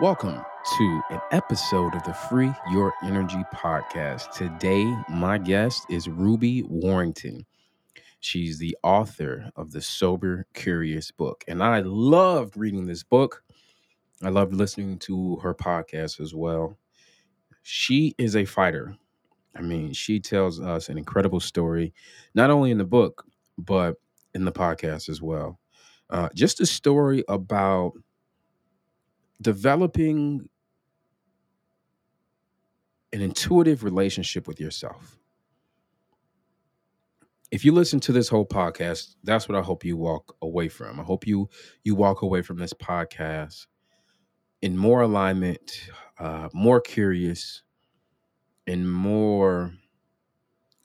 Welcome to an episode of the Free Your Energy podcast. Today, my guest is Ruby Warrington. She's the author of the Sober Curious book. And I loved reading this book. I loved listening to her podcast as well. She is a fighter. I mean, she tells us an incredible story, not only in the book, but in the podcast as well. Uh, just a story about developing an intuitive relationship with yourself. If you listen to this whole podcast, that's what I hope you walk away from. I hope you you walk away from this podcast in more alignment, uh, more curious, and more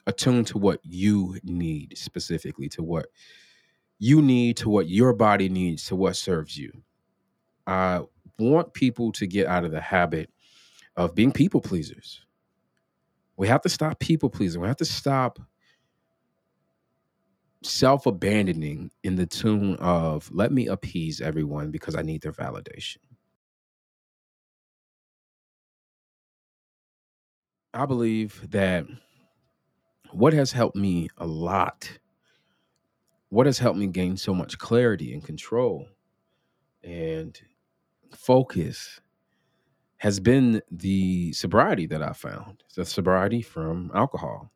attuned to what you need specifically, to what you need, to what your body needs, to what serves you. I want people to get out of the habit of being people pleasers. We have to stop people pleasing. We have to stop self abandoning in the tune of let me appease everyone because I need their validation. I believe that what has helped me a lot, what has helped me gain so much clarity and control and focus has been the sobriety that I found, the sobriety from alcohol.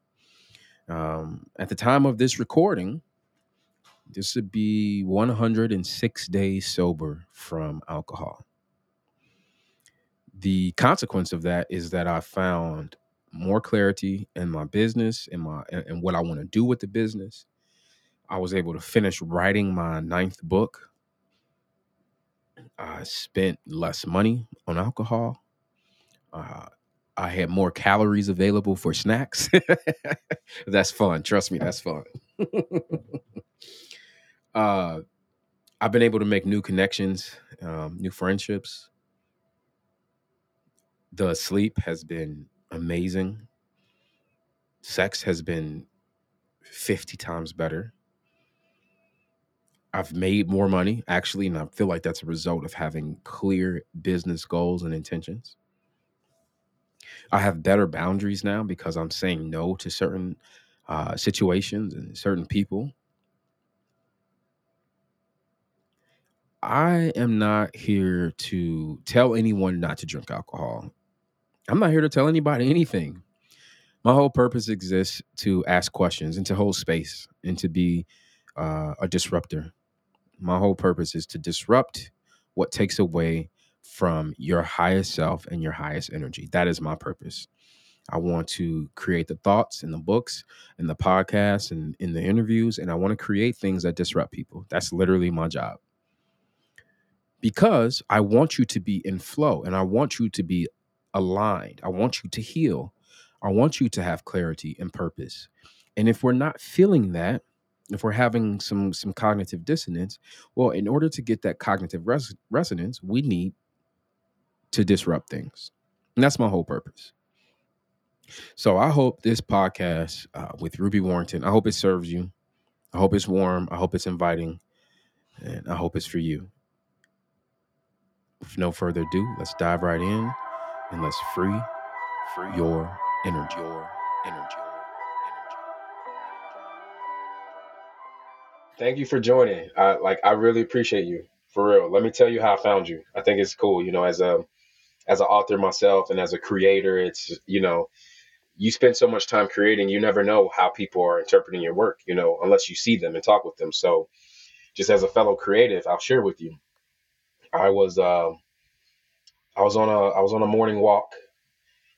Um, at the time of this recording, this would be 106 days sober from alcohol. The consequence of that is that I found more clarity in my business and my and what I want to do with the business. I was able to finish writing my ninth book. I spent less money on alcohol. Uh, I had more calories available for snacks. that's fun. Trust me, that's fun. uh, I've been able to make new connections, um, new friendships. The sleep has been amazing. Sex has been 50 times better. I've made more money, actually, and I feel like that's a result of having clear business goals and intentions. I have better boundaries now because I'm saying no to certain uh, situations and certain people. I am not here to tell anyone not to drink alcohol. I'm not here to tell anybody anything. My whole purpose exists to ask questions and to hold space and to be uh, a disruptor. My whole purpose is to disrupt what takes away from your highest self and your highest energy. That is my purpose. I want to create the thoughts in the books and the podcasts and in the interviews, and I want to create things that disrupt people. That's literally my job. Because I want you to be in flow and I want you to be aligned. I want you to heal. I want you to have clarity and purpose. And if we're not feeling that, if we're having some some cognitive dissonance, well, in order to get that cognitive res- resonance, we need to disrupt things. And that's my whole purpose. So I hope this podcast uh, with Ruby Warrington, I hope it serves you. I hope it's warm. I hope it's inviting. And I hope it's for you. With no further ado, let's dive right in and let's free, free your energy. Your energy. Thank you for joining. I like I really appreciate you. For real. Let me tell you how I found you. I think it's cool, you know, as a as an author myself and as a creator, it's you know, you spend so much time creating, you never know how people are interpreting your work, you know, unless you see them and talk with them. So, just as a fellow creative, I'll share with you. I was uh, I was on a I was on a morning walk,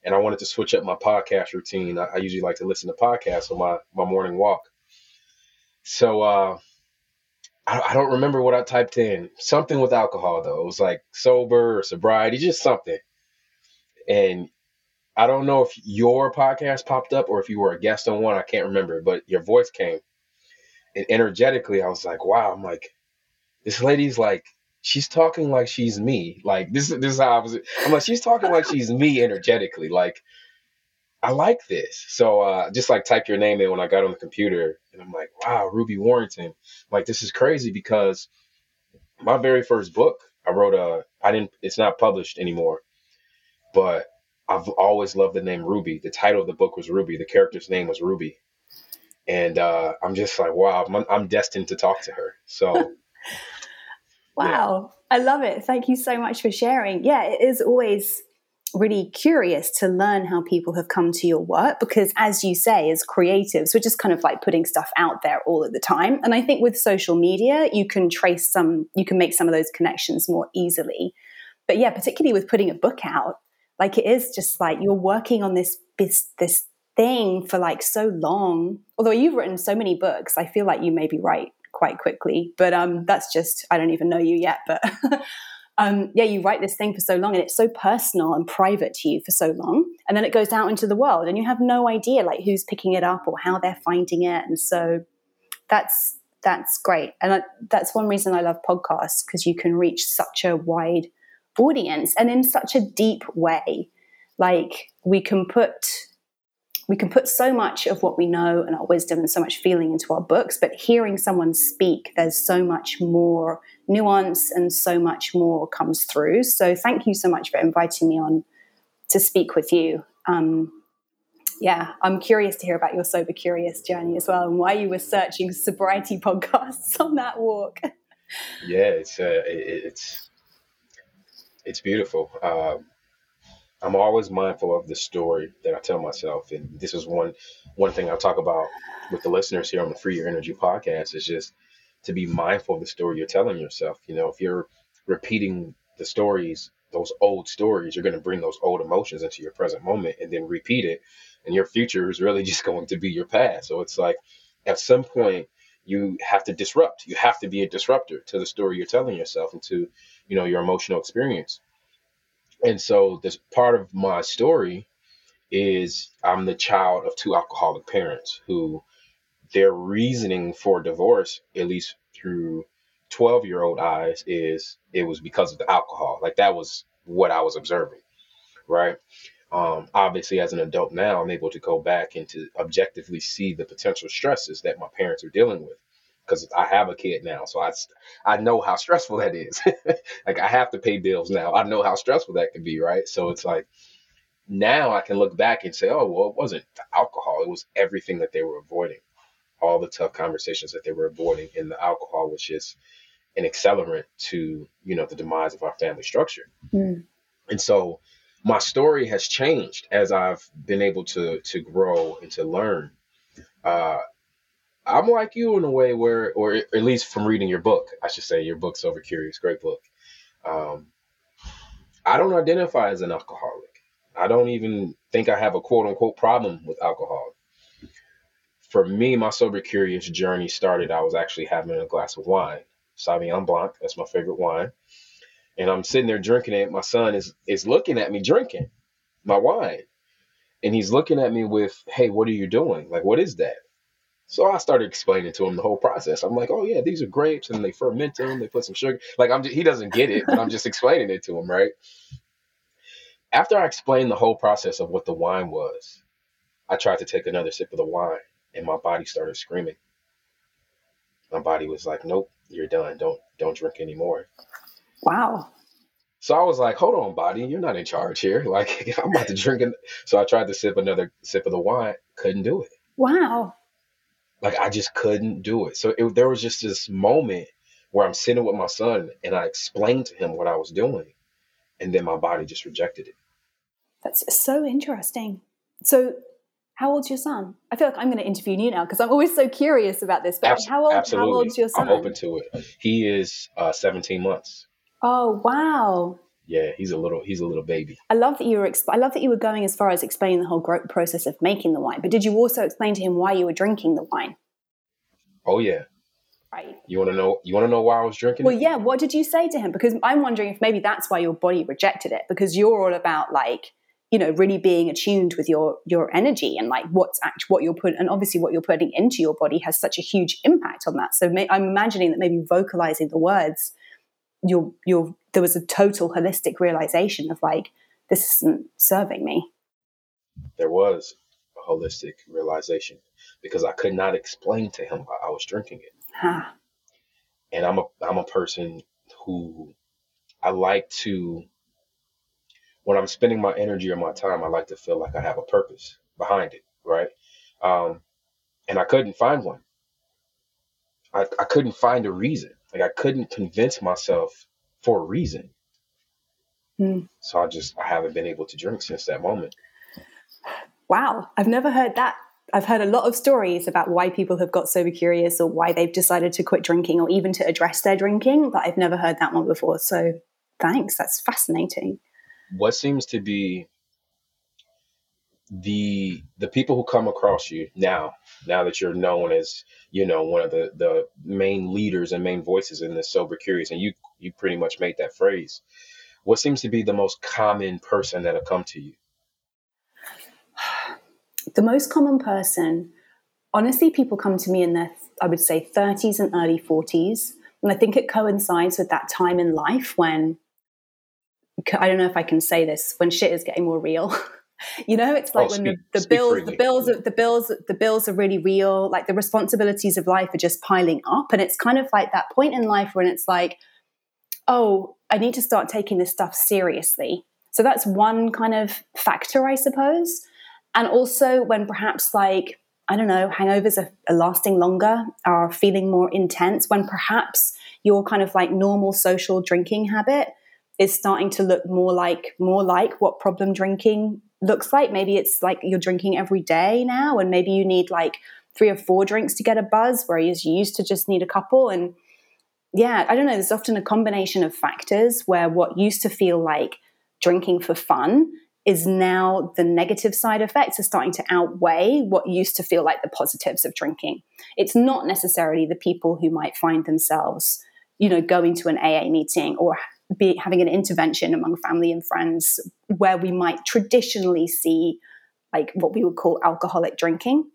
and I wanted to switch up my podcast routine. I, I usually like to listen to podcasts on my my morning walk. So uh, I, I don't remember what I typed in. Something with alcohol though. It was like sober or sobriety, just something. And I don't know if your podcast popped up or if you were a guest on one. I can't remember, but your voice came. And energetically, I was like, wow, I'm like, this lady's like, she's talking like she's me. Like this, is this is how I was. I'm like, she's talking like she's me energetically. Like, I like this. So uh, just like type your name in when I got on the computer, and I'm like, wow, Ruby Warrington. Like this is crazy because my very first book I wrote a. I didn't. It's not published anymore, but I've always loved the name Ruby. The title of the book was Ruby. The character's name was Ruby, and uh, I'm just like, wow, I'm, I'm destined to talk to her. So. wow, yeah. I love it. Thank you so much for sharing. Yeah, it is always really curious to learn how people have come to your work because as you say as creatives we're just kind of like putting stuff out there all of the time. And i think with social media you can trace some you can make some of those connections more easily. But yeah particularly with putting a book out like it is just like you're working on this this this thing for like so long. Although you've written so many books i feel like you maybe write quite quickly. But um that's just i don't even know you yet but um, yeah, you write this thing for so long and it's so personal and private to you for so long. And then it goes out into the world and you have no idea like who's picking it up or how they're finding it. And so that's, that's great. And I, that's one reason I love podcasts because you can reach such a wide audience and in such a deep way. Like we can put we can put so much of what we know and our wisdom and so much feeling into our books, but hearing someone speak, there's so much more nuance and so much more comes through. So thank you so much for inviting me on to speak with you. Um, yeah, I'm curious to hear about your sober curious journey as well, and why you were searching sobriety podcasts on that walk. Yeah, it's uh, it's it's beautiful. Um, I'm always mindful of the story that I tell myself, and this is one one thing I talk about with the listeners here on the Free Your Energy podcast is just to be mindful of the story you're telling yourself. You know, if you're repeating the stories, those old stories, you're going to bring those old emotions into your present moment and then repeat it, and your future is really just going to be your past. So it's like at some point you have to disrupt. You have to be a disruptor to the story you're telling yourself and to you know your emotional experience and so this part of my story is I'm the child of two alcoholic parents who their reasoning for divorce, at least through 12 year old eyes, is it was because of the alcohol. Like that was what I was observing, right? Um, obviously, as an adult now, I'm able to go back and to objectively see the potential stresses that my parents are dealing with because I have a kid now, so I I know how stressful that is. like I have to pay bills now. I know how stressful that can be, right? So it's like now I can look back and say, oh well, it wasn't alcohol; it was everything that they were avoiding, all the tough conversations that they were avoiding, and the alcohol was just an accelerant to you know the demise of our family structure. Mm. And so my story has changed as I've been able to to grow and to learn. Uh, I'm like you in a way where, or at least from reading your book, I should say, your book's Sober Curious, great book. Um, I don't identify as an alcoholic. I don't even think I have a quote unquote problem with alcohol. For me, my sober curious journey started. I was actually having a glass of wine, Sauvignon Blanc. That's my favorite wine, and I'm sitting there drinking it. My son is is looking at me drinking my wine, and he's looking at me with, "Hey, what are you doing? Like, what is that?" So I started explaining to him the whole process. I'm like, oh yeah, these are grapes and they ferment them. They put some sugar. Like I'm, just, he doesn't get it, but I'm just explaining it to him, right? After I explained the whole process of what the wine was, I tried to take another sip of the wine, and my body started screaming. My body was like, nope, you're done. Don't don't drink anymore. Wow. So I was like, hold on, body, you're not in charge here. Like I'm about to drink it. So I tried to sip another sip of the wine, couldn't do it. Wow. Like I just couldn't do it. So it, there was just this moment where I'm sitting with my son and I explained to him what I was doing, and then my body just rejected it. That's so interesting. So, how old's your son? I feel like I'm going to interview you now because I'm always so curious about this. But Abs- how old? Absolutely. How old's your son? I'm open to it. He is uh, 17 months. Oh wow! yeah, he's a little he's a little baby. I love that you were exp- I love that you were going as far as explaining the whole process of making the wine. But did you also explain to him why you were drinking the wine? Oh yeah. Right. You want to know you want to know why I was drinking Well, it? yeah, what did you say to him? Because I'm wondering if maybe that's why your body rejected it because you're all about like you know really being attuned with your your energy and like what's act what you're putting and obviously what you're putting into your body has such a huge impact on that. So may, i'm imagining that maybe vocalizing the words you're you're there was a total holistic realization of like this isn't serving me. There was a holistic realization because i could not explain to him why i was drinking it. Huh. and i'm a i'm a person who I like to when I'm spending my energy or my time, I like to feel like I have a purpose behind it, right? Um, and I couldn't find one. I, I couldn't find a reason. Like I couldn't convince myself for a reason. Mm. So I just I haven't been able to drink since that moment. Wow, I've never heard that. I've heard a lot of stories about why people have got sober curious or why they've decided to quit drinking or even to address their drinking, but I've never heard that one before. So thanks, that's fascinating. What seems to be the the people who come across you now now that you're known as you know one of the the main leaders and main voices in this sober curious and you you pretty much made that phrase what seems to be the most common person that'll come to you? The most common person honestly people come to me in their i would say 30s and early 40s and i think it coincides with that time in life when i don't know if i can say this when shit is getting more real. You know it's like oh, when speak, the, the bills freely. the bills are, the bills the bills are really real. Like the responsibilities of life are just piling up and it's kind of like that point in life when it's like oh i need to start taking this stuff seriously. So that's one kind of factor i suppose. And also when perhaps like i don't know hangovers are, are lasting longer are feeling more intense when perhaps your kind of like normal social drinking habit is starting to look more like more like what problem drinking looks like. Maybe it's like you're drinking every day now, and maybe you need like three or four drinks to get a buzz, whereas you used to just need a couple. And yeah, I don't know. There's often a combination of factors where what used to feel like drinking for fun is now the negative side effects are starting to outweigh what used to feel like the positives of drinking. It's not necessarily the people who might find themselves, you know, going to an AA meeting or be having an intervention among family and friends where we might traditionally see like what we would call alcoholic drinking.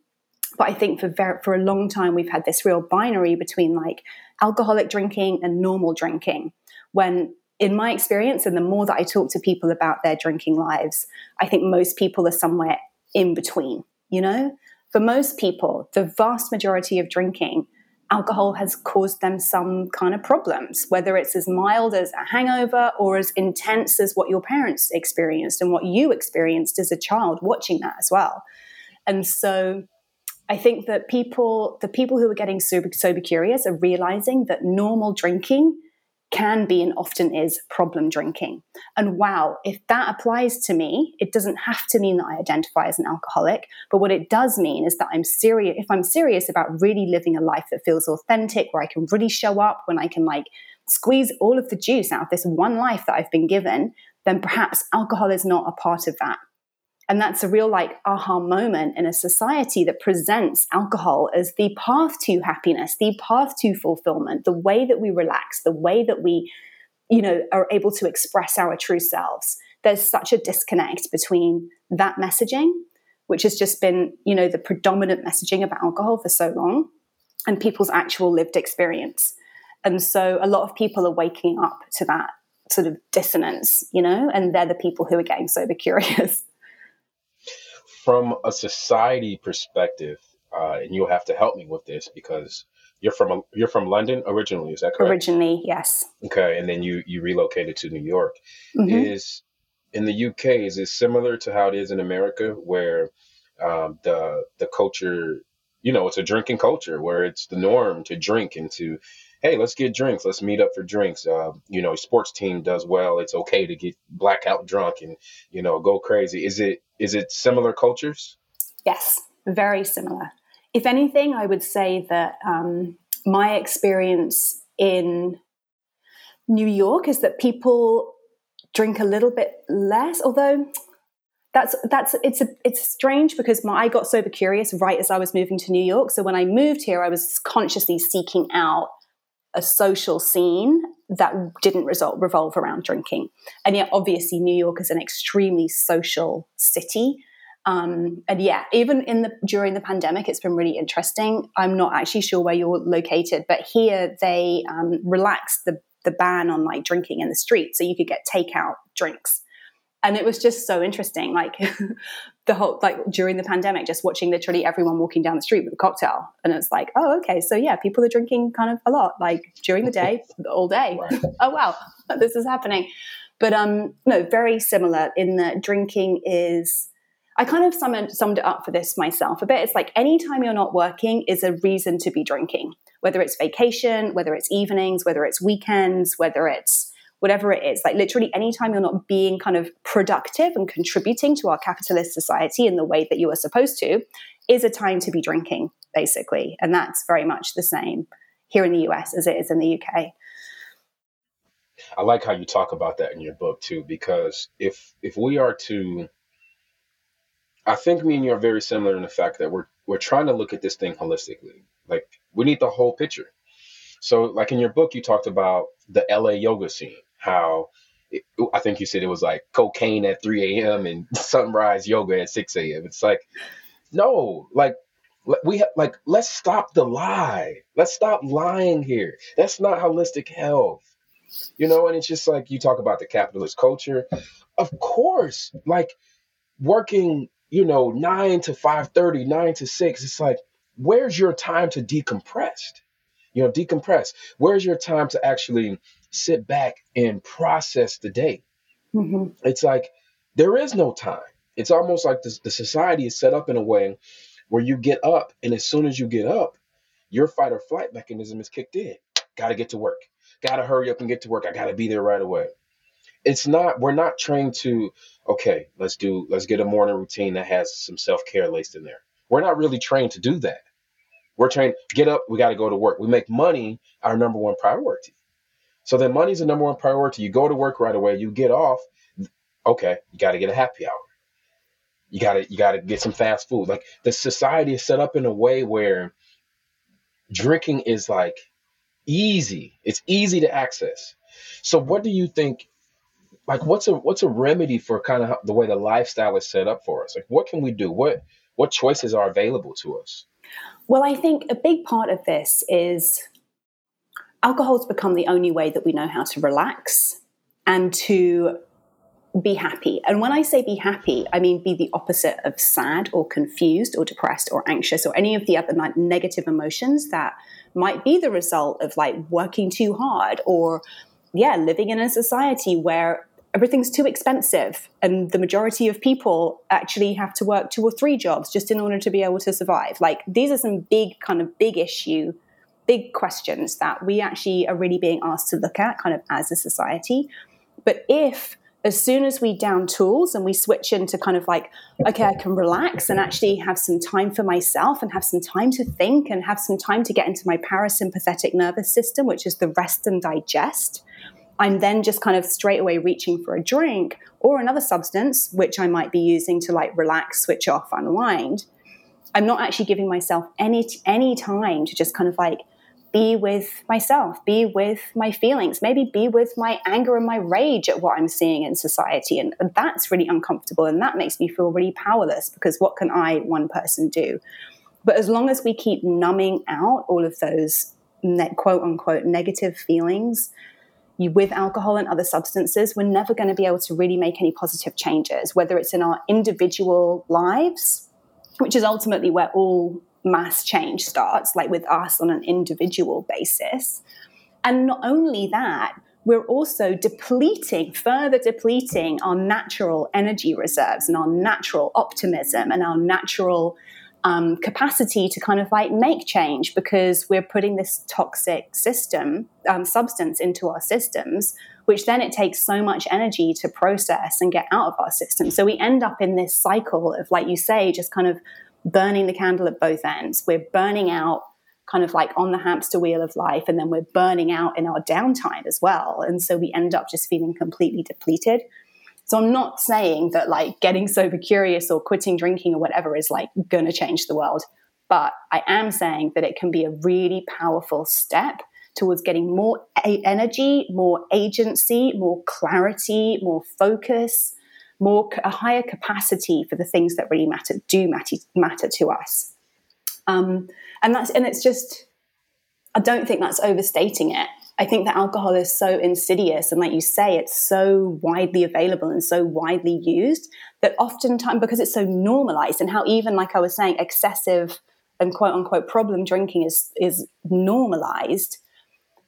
But i think for for a long time we've had this real binary between like alcoholic drinking and normal drinking. When in my experience and the more that i talk to people about their drinking lives i think most people are somewhere in between you know? For most people the vast majority of drinking alcohol has caused them some kind of problems, whether it's as mild as a hangover or as intense as what your parents experienced and what you experienced as a child watching that as well. And so I think that people, the people who are getting sober, sober curious, are realizing that normal drinking can be and often is problem drinking. And wow, if that applies to me, it doesn't have to mean that I identify as an alcoholic, but what it does mean is that I'm serious if I'm serious about really living a life that feels authentic, where I can really show up, when I can like squeeze all of the juice out of this one life that I've been given, then perhaps alcohol is not a part of that. And that's a real like aha moment in a society that presents alcohol as the path to happiness, the path to fulfillment, the way that we relax, the way that we, you know, are able to express our true selves. There's such a disconnect between that messaging, which has just been, you know, the predominant messaging about alcohol for so long, and people's actual lived experience. And so a lot of people are waking up to that sort of dissonance, you know, and they're the people who are getting sober curious. from a society perspective, uh, and you'll have to help me with this because you're from a, you're from London originally. Is that correct? Originally, yes. Okay, and then you you relocated to New York. Mm-hmm. Is in the UK is it similar to how it is in America, where um, the the culture, you know, it's a drinking culture where it's the norm to drink and to hey, let's get drinks. Let's meet up for drinks. Uh, you know, sports team does well. It's okay to get blackout drunk and you know go crazy. Is it is it similar cultures? Yes, very similar. If anything, I would say that um, my experience in New York is that people drink a little bit less, although that's that's it's a it's strange because my, I got sober curious right as I was moving to New York. So when I moved here, I was consciously seeking out a social scene that didn't result, revolve around drinking. And yet, obviously, New York is an extremely social city. Um, and yeah, even in the during the pandemic, it's been really interesting. I'm not actually sure where you're located, but here they um, relaxed the the ban on like drinking in the street, so you could get takeout drinks, and it was just so interesting. Like the whole like during the pandemic, just watching literally everyone walking down the street with a cocktail, and it's like, oh, okay, so yeah, people are drinking kind of a lot, like during the day, all day. oh wow, this is happening. But um, no, very similar in that drinking is. I kind of summed, summed it up for this myself a bit. It's like anytime you're not working is a reason to be drinking, whether it's vacation, whether it's evenings, whether it's weekends, whether it's whatever it is. Like literally anytime you're not being kind of productive and contributing to our capitalist society in the way that you are supposed to, is a time to be drinking, basically. And that's very much the same here in the US as it is in the UK. I like how you talk about that in your book too, because if if we are to I think me and you are very similar in the fact that we're we're trying to look at this thing holistically. Like we need the whole picture. So like in your book you talked about the LA yoga scene how it, I think you said it was like cocaine at 3 a.m. and sunrise yoga at 6 a.m. It's like, no, like we ha- like let's stop the lie. Let's stop lying here. That's not holistic health. You know, and it's just like you talk about the capitalist culture. Of course, like working, you know, 9 to 5:30, 9 to 6, it's like where's your time to decompress? You know, decompress. Where's your time to actually sit back and process the day. Mm-hmm. It's like there is no time. It's almost like this, the society is set up in a way where you get up, and as soon as you get up, your fight or flight mechanism is kicked in. Got to get to work. Got to hurry up and get to work. I got to be there right away. It's not. We're not trained to. Okay, let's do. Let's get a morning routine that has some self care laced in there. We're not really trained to do that. We're trained. Get up. We got to go to work. We make money our number one priority. So then money's the number one priority. You go to work right away, you get off. Okay, you got to get a happy hour. You got to you got to get some fast food. Like the society is set up in a way where drinking is like easy. It's easy to access. So what do you think like what's a what's a remedy for kind of the way the lifestyle is set up for us? Like what can we do? What what choices are available to us? Well, I think a big part of this is alcohol's become the only way that we know how to relax and to be happy. And when I say be happy, I mean be the opposite of sad or confused or depressed or anxious or any of the other like, negative emotions that might be the result of like working too hard or, yeah, living in a society where everything's too expensive and the majority of people actually have to work two or three jobs just in order to be able to survive. Like these are some big, kind of big issue big questions that we actually are really being asked to look at kind of as a society. But if as soon as we down tools and we switch into kind of like, okay, I can relax and actually have some time for myself and have some time to think and have some time to get into my parasympathetic nervous system, which is the rest and digest. I'm then just kind of straight away reaching for a drink or another substance, which I might be using to like relax, switch off, unwind. I'm not actually giving myself any any time to just kind of like be with myself, be with my feelings, maybe be with my anger and my rage at what I'm seeing in society. And, that's really uncomfortable. And that makes me feel really powerless because what can I, one person, do? But as long as we keep numbing out all of those ne- quote unquote negative feelings, you, with alcohol and other substances, we're never going to be able to really make any positive changes, whether it's in our individual lives, which is ultimately where all mass change starts, like with us on an individual basis. And not only that, we're also depleting, further depleting our natural energy reserves and our natural optimism and our natural um, capacity to kind of like make change because we're putting this toxic system, um, substance into our systems, which then it takes so much energy to process and get out of our system. So we end up in this cycle of, like you say, just kind of burning the candle at both ends. We're burning out kind of like on the hamster wheel of life, and then we're burning out in our downtime as well. And so we end up just feeling completely depleted. So I'm not saying that like getting sober curious or quitting drinking or whatever is like going to change the world. But I am saying that it can be a really powerful step towards getting more energy, more agency, more clarity, more focus, more a higher capacity for the things that really matter do matter matter to us. Um, and that's and it's just i don't think that's overstating it. I think that alcohol is so insidious and like you say it's so widely available and so widely used that oftentimes because it's so normalized and how even like I was saying excessive and quote unquote problem drinking is is normalized,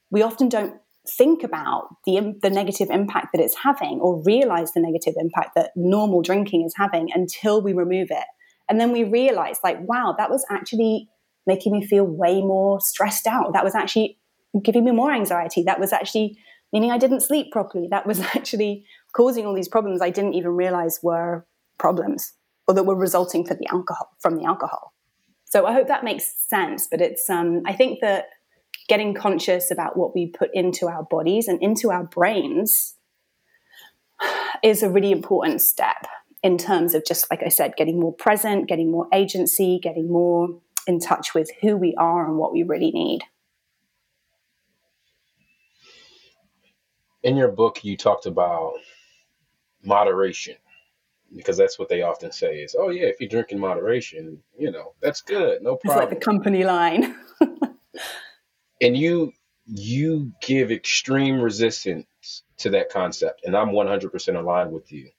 we often don't think about the the negative impact that it's having or realize the negative impact that normal drinking is having until we remove it. And then we realize like wow, that was actually making me feel way more stressed out. That was actually giving me more anxiety. That was actually meaning I didn't sleep properly. That was actually causing all these problems I didn't even realize were problems or that were resulting for the alcohol from the alcohol. So I hope that makes sense. But it's um, I think that getting conscious about what we put into our bodies and into our brains is a really important step in terms of just like I said, getting more present, getting more agency, getting more in touch with who we are and what we really need. In your book, you talked about moderation because that's what they often say is, oh, yeah, if you drink in moderation, you know, that's good. No problem. It's like the company line. and you you give extreme resistance to that concept and i'm 100% aligned with you.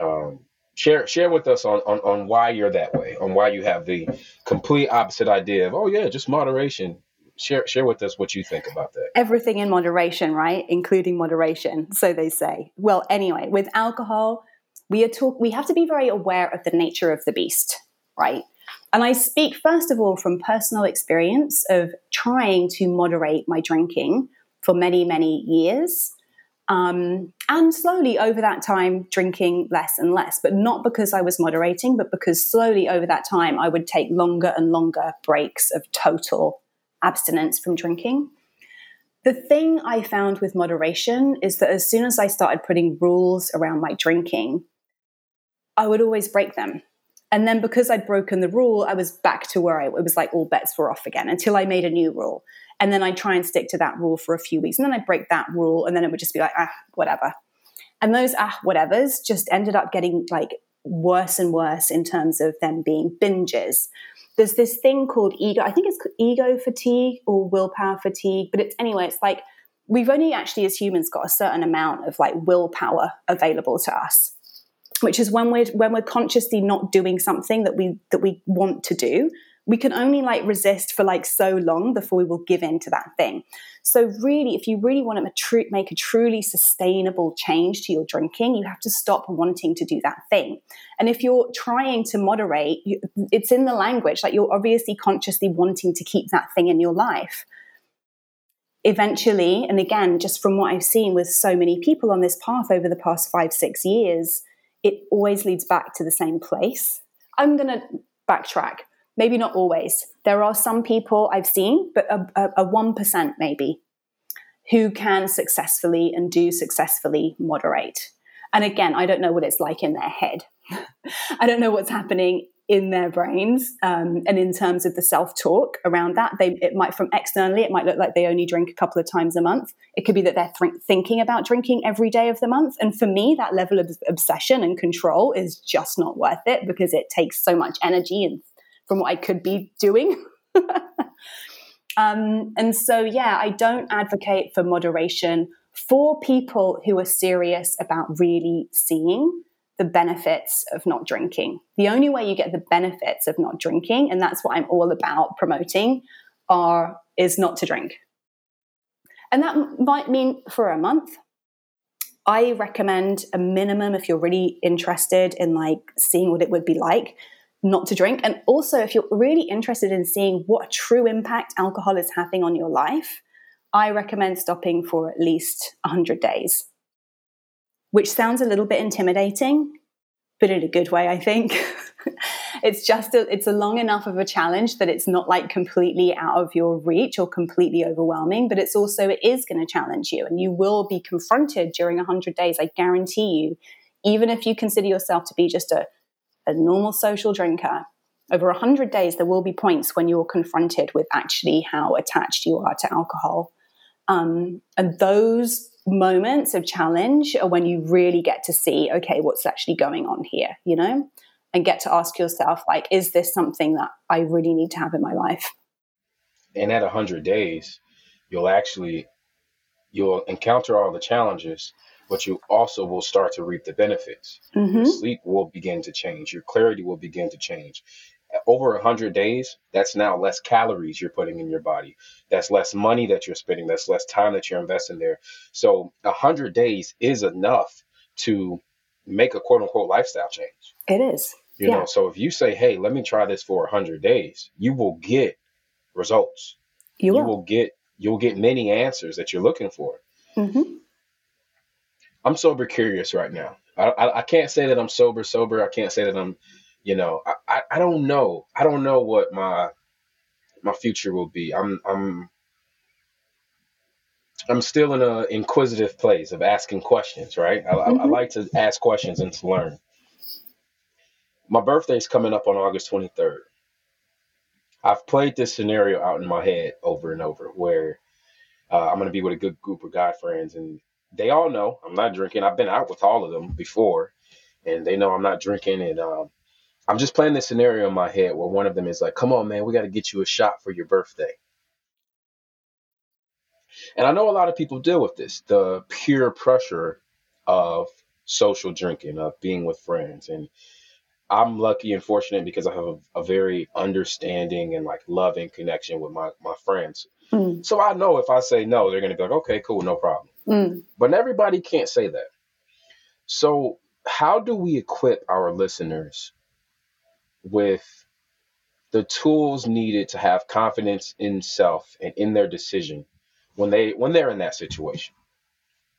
Um, share share with us on, on on why you're that way on why you have the complete opposite idea of oh yeah just moderation. Share share with us what you think about that. Everything in moderation right? Including moderation so they say. Well anyway with alcohol we are talk we have to be very aware of the nature of the beast right and I speak, first of all, from personal experience of trying to moderate my drinking for many, many years. Um, and slowly over that time, drinking less and less, but not because I was moderating, but because slowly over that time, I would take longer and longer breaks of total abstinence from drinking. The thing I found with moderation is that as soon as I started putting rules around my drinking, I would always break them. And then because I'd broken the rule, I was back to where I it was like all bets were off again until I made a new rule. And then I'd try and stick to that rule for a few weeks. And then I'd break that rule. And then it would just be like, ah, whatever. And those ah, whatevers just ended up getting like worse and worse in terms of them being binges. There's this thing called ego, I think it's ego fatigue or willpower fatigue. But it's anyway, it's like we've only actually as humans got a certain amount of like willpower available to us which is when we're when we're consciously not doing something that we that we want to do we can only like resist for like so long before we will give in to that thing. So really if you really want to make a truly sustainable change to your drinking you have to stop wanting to do that thing. And if you're trying to moderate it's in the language like you're obviously consciously wanting to keep that thing in your life. Eventually and again just from what i've seen with so many people on this path over the past five six years it always leads back to the same place. I'm going to backtrack. Maybe not always. There are some people I've seen, but a, a, a 1% maybe, who can successfully and do successfully moderate. And again, I don't know what it's like in their head. I don't know what's happening in their brains um, and in terms of the self-talk around that they it might from externally it might look like they only drink a couple of times a month. It could be that they're th- thinking about drinking every day of the month. And for me that level of obsession and control is just not worth it because it takes so much energy and from what i could be doing. Um, and so yeah i don't advocate for moderation for people who are serious about really seeing the benefits of not drinking. The only way you get the benefits of not drinking, and that's what I'm all about promoting, are is not to drink. And that might mean for a month. I recommend a minimum if you're really interested in like seeing what it would be like not to drink. And also if you're really interested in seeing what true impact alcohol is having on your life, I recommend stopping for at least 100 days which sounds a little bit intimidating, but in a good way, I think. it's just a, it's a long enough of a challenge that it's not like completely out of your reach or completely overwhelming, but it's also it is going to challenge you and you will be confronted during 100 days, I guarantee you. Even if you consider yourself to be just a, a normal social drinker, over 100 days there will be points when you're confronted with actually how attached you are to alcohol. Um, and those moments of challenge are when you really get to see, okay, what's actually going on here, you know, and get to ask yourself, like, is this something that I really need to have in my life? And at 100 days, you'll actually you'll encounter all the challenges but you also will start to reap the benefits. Mm-hmm. Your sleep will begin to change. Your clarity will begin to change. Over 100 days, that's now less calories you're putting in your body. That's less money that you're spending. That's less time that you're investing there. So 100 days is enough to make a quote unquote lifestyle change. It is. You yeah. know, so if you say, hey, let me try this for 100 days, you will get results. You will, you will get you'll get many answers that you're looking for. Mm-hmm. I'm sober curious right now. I, I, I, can't say that I'm sober sober. I can't say that I'm, you know, I, I, I don't know. I don't know what my my future will be. I'm I'm I'm still in a inquisitive place of asking questions, right? I, mm-hmm. I, I like to ask questions and to learn. My birthday's coming up on August 23rd. I've played this scenario out in my head over and over where uh, I'm going to be with a good group of guy friends, and they all know I'm not drinking. I've been out with all of them before, and they know I'm not drinking. And um, I'm just playing this scenario in my head where one of them is like, "Come on, man, we got to get you a shot for your birthday." And I know a lot of people deal with this the peer pressure of social drinking, of being with friends. And I'm lucky and fortunate because I have a, a very understanding and like loving connection with my, my friends. Mm. So I know if I say no, they're going to be like, okay, cool, no problem. Mm. But everybody can't say that. So, how do we equip our listeners with the tools needed to have confidence in self and in their decision when they when they're in that situation?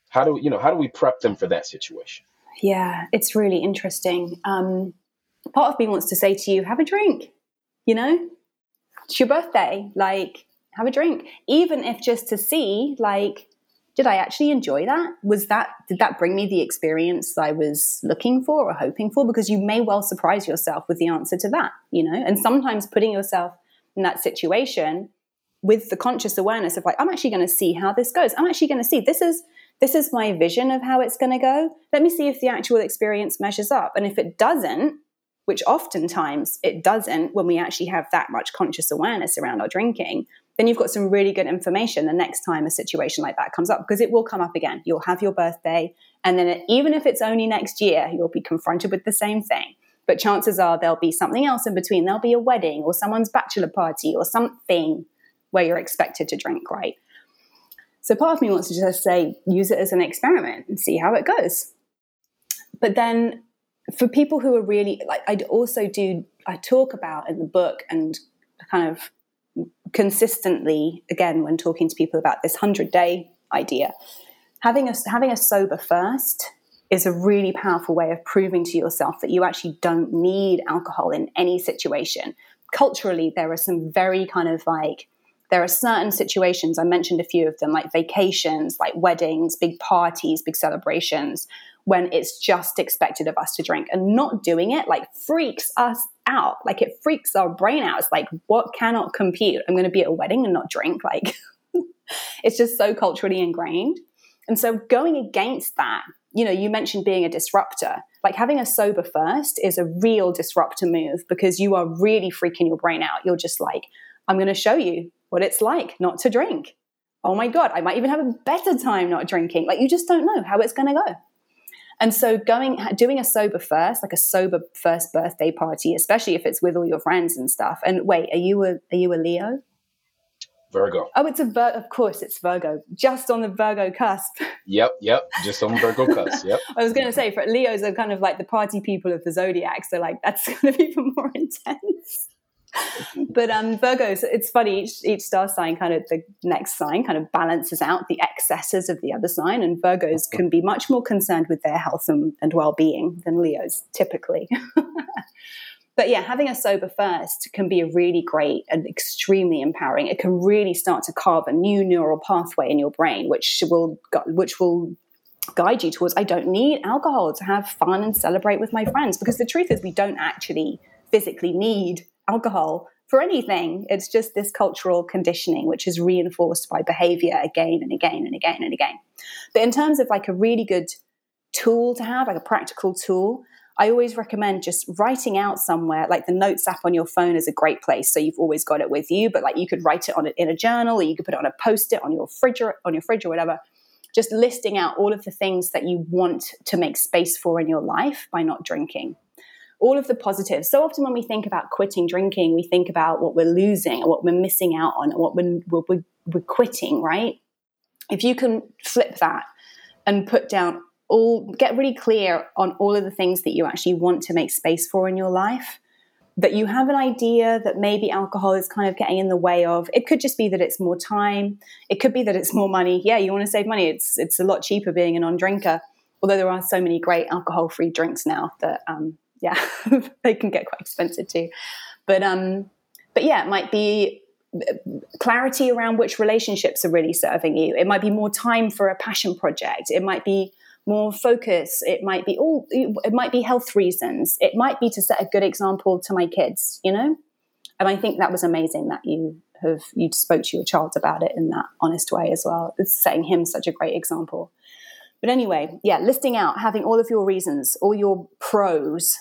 How do you know how do we prep them for that situation? Yeah, it's really interesting. Um, part of me wants to say to you, have a drink. You know, it's your birthday. Like, have a drink, even if just to see, like, did I actually enjoy that? Was that did that bring me the experience I was looking for or hoping for? Because you may well surprise yourself with the answer to that, you know. And sometimes putting yourself in that situation with the conscious awareness of like, I'm actually going to see how this goes. I'm actually going to see this is this is my vision of how it's going to go. Let me see if the actual experience measures up. And if it doesn't, which oftentimes it doesn't when we actually have that much conscious awareness around our drinking, then you've got some really good information the next time a situation like that comes up because it will come up again. You'll have your birthday, and then even if it's only next year, you'll be confronted with the same thing. But chances are there'll be something else in between. There'll be a wedding or someone's bachelor party or something where you're expected to drink, right? So part of me wants to just say, use it as an experiment and see how it goes. But then for people who are really like, I also do, I talk about in the book and kind of consistently, again, when talking to people about this 100 day idea, having a, having a sober first is a really powerful way of proving to yourself that you actually don't need alcohol in any situation. Culturally, there are some very kind of like, there are certain situations, I mentioned a few of them, like vacations, like weddings, big parties, big celebrations, when it's just expected of us to drink and not doing it like freaks us out. Like it freaks our brain out. It's like what cannot compute? I'm going to be at a wedding and not drink like it's just so culturally ingrained. And so going against that you know you mentioned being a disruptor. Like having a sober first is a real disruptor move because you are really freaking your brain out. You're just like i'm going to show you what it's like not to drink. Oh my god i might even have a better time not drinking. Like you just don't know how it's going to go and so going doing a sober first, like a sober first birthday party, especially if it's with all your friends and stuff. And wait, are you a are you a Leo? Virgo. Oh, it's a Vir- of course it's Virgo. Just on the Virgo cusp. Yep, yep. Just on Virgo cusp. Yep. I was going to say for Leos are kind of like the party people of the zodiac, so like that's going to be even more intense. but um, Virgos, it's funny. Each, each star sign, kind of the next sign, kind of balances out the excesses of the other sign, and Virgos can be much more concerned with their health and, and well-being than Leos typically. but yeah, having a sober first can be a really great and extremely empowering. It can really start to carve a new neural pathway in your brain, which will which will guide you towards I don't need alcohol to have fun and celebrate with my friends because the truth is we don't actually physically need alcohol for anything. It's just this cultural conditioning, which is reinforced by behavior again and again and again and again. But in terms of like a really good tool to have, like a practical tool, I always recommend just writing out somewhere, like the notes app on your phone is a great place. So you've always got it with you, but like you could write it on it in a journal or you could put it on a post-it on your fridge or on your fridge or whatever. just listing out all of the things that you want to make space for in your life by not drinking all of the positives. So often when we think about quitting drinking, we think about what we're losing what we're missing out on, what we're, we're, we're quitting, right? If you can flip that and put down all, get really clear on all of the things that you actually want to make space for in your life, that you have an idea that maybe alcohol is kind of getting in the way of. It could just be that it's more time. It could be that it's more money. Yeah, you want to save money. It's it's a lot cheaper being a non-drinker. Although there are so many great alcohol-free drinks now that um, yeah, they can get quite expensive too. But um, but yeah, it might be clarity around which relationships are really serving you. It might be more time for a passion project. It might be more focus. It might be all. It might be health reasons. It might be to set a good example to my kids. You know, and I think that was amazing that you have you spoke to your child about it in that honest way as well. It's setting him such a great example. But anyway, yeah, listing out, having all of your reasons, all your pros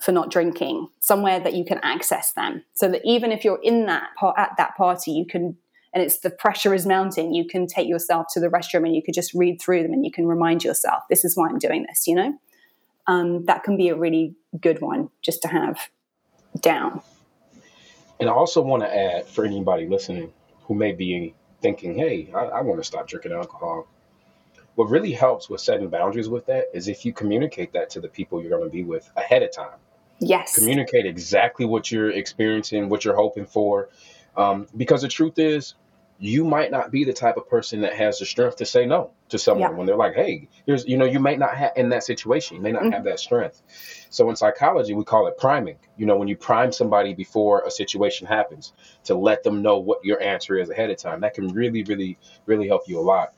for not drinking, somewhere that you can access them, so that even if you're in that part at that party, you can, and it's the pressure is mounting, you can take yourself to the restroom and you could just read through them and you can remind yourself, this is why I'm doing this. You know, um, that can be a really good one just to have down. And I also want to add for anybody listening who may be thinking, hey, I, I want to stop drinking alcohol. What really helps with setting boundaries with that is if you communicate that to the people you're going to be with ahead of time. Yes. Communicate exactly what you're experiencing, what you're hoping for. Um, because the truth is, you might not be the type of person that has the strength to say no to someone yeah. when they're like, hey, here's, you know, you may not have in that situation, you may not mm-hmm. have that strength. So in psychology, we call it priming. You know, when you prime somebody before a situation happens to let them know what your answer is ahead of time, that can really, really, really help you a lot.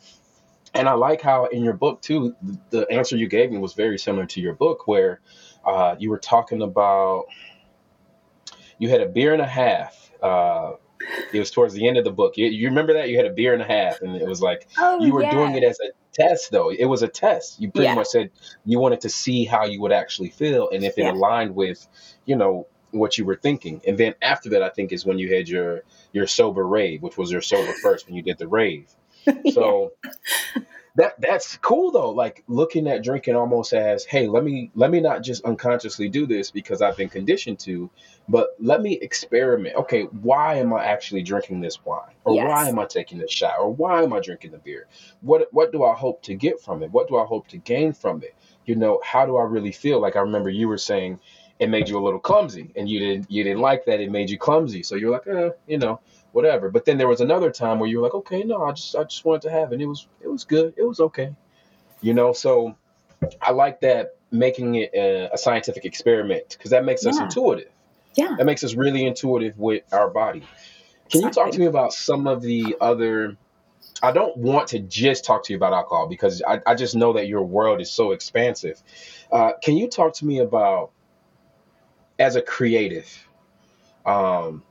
And I like how in your book too, the answer you gave me was very similar to your book, where uh, you were talking about you had a beer and a half. Uh, it was towards the end of the book. You, you, remember that you had a beer and a half, and it was like oh, you were yeah. doing it as a test, though. It was a test. You pretty yeah. much said you wanted to see how you would actually feel, and if it yeah. aligned with, you know, what you were thinking. And then after that, I think is when you had your your sober rave, which was your sober first when you did the rave. So that that's cool though. Like looking at drinking almost as, hey, let me let me not just unconsciously do this because I've been conditioned to, but let me experiment. Okay, why am I actually drinking this wine? Or yes. why am I taking this shot? Or why am I drinking the beer? What what do I hope to get from it? What do I hope to gain from it? You know, how do I really feel? Like I remember you were saying it made you a little clumsy and you didn't you didn't like that it made you clumsy. So you're like, eh, you know, whatever. But then there was another time where you were like, okay, no, I just I just wanted to have it. It was it was good. It was okay. You know, so I like that making it a, a scientific experiment because that makes us intuitive. Yeah. That makes us really intuitive with our body. Can exactly. you talk to me about some of the other I don't want to just talk to you about alcohol because I, I just know that your world is so expansive. Uh, can you talk to me about as a creative, um,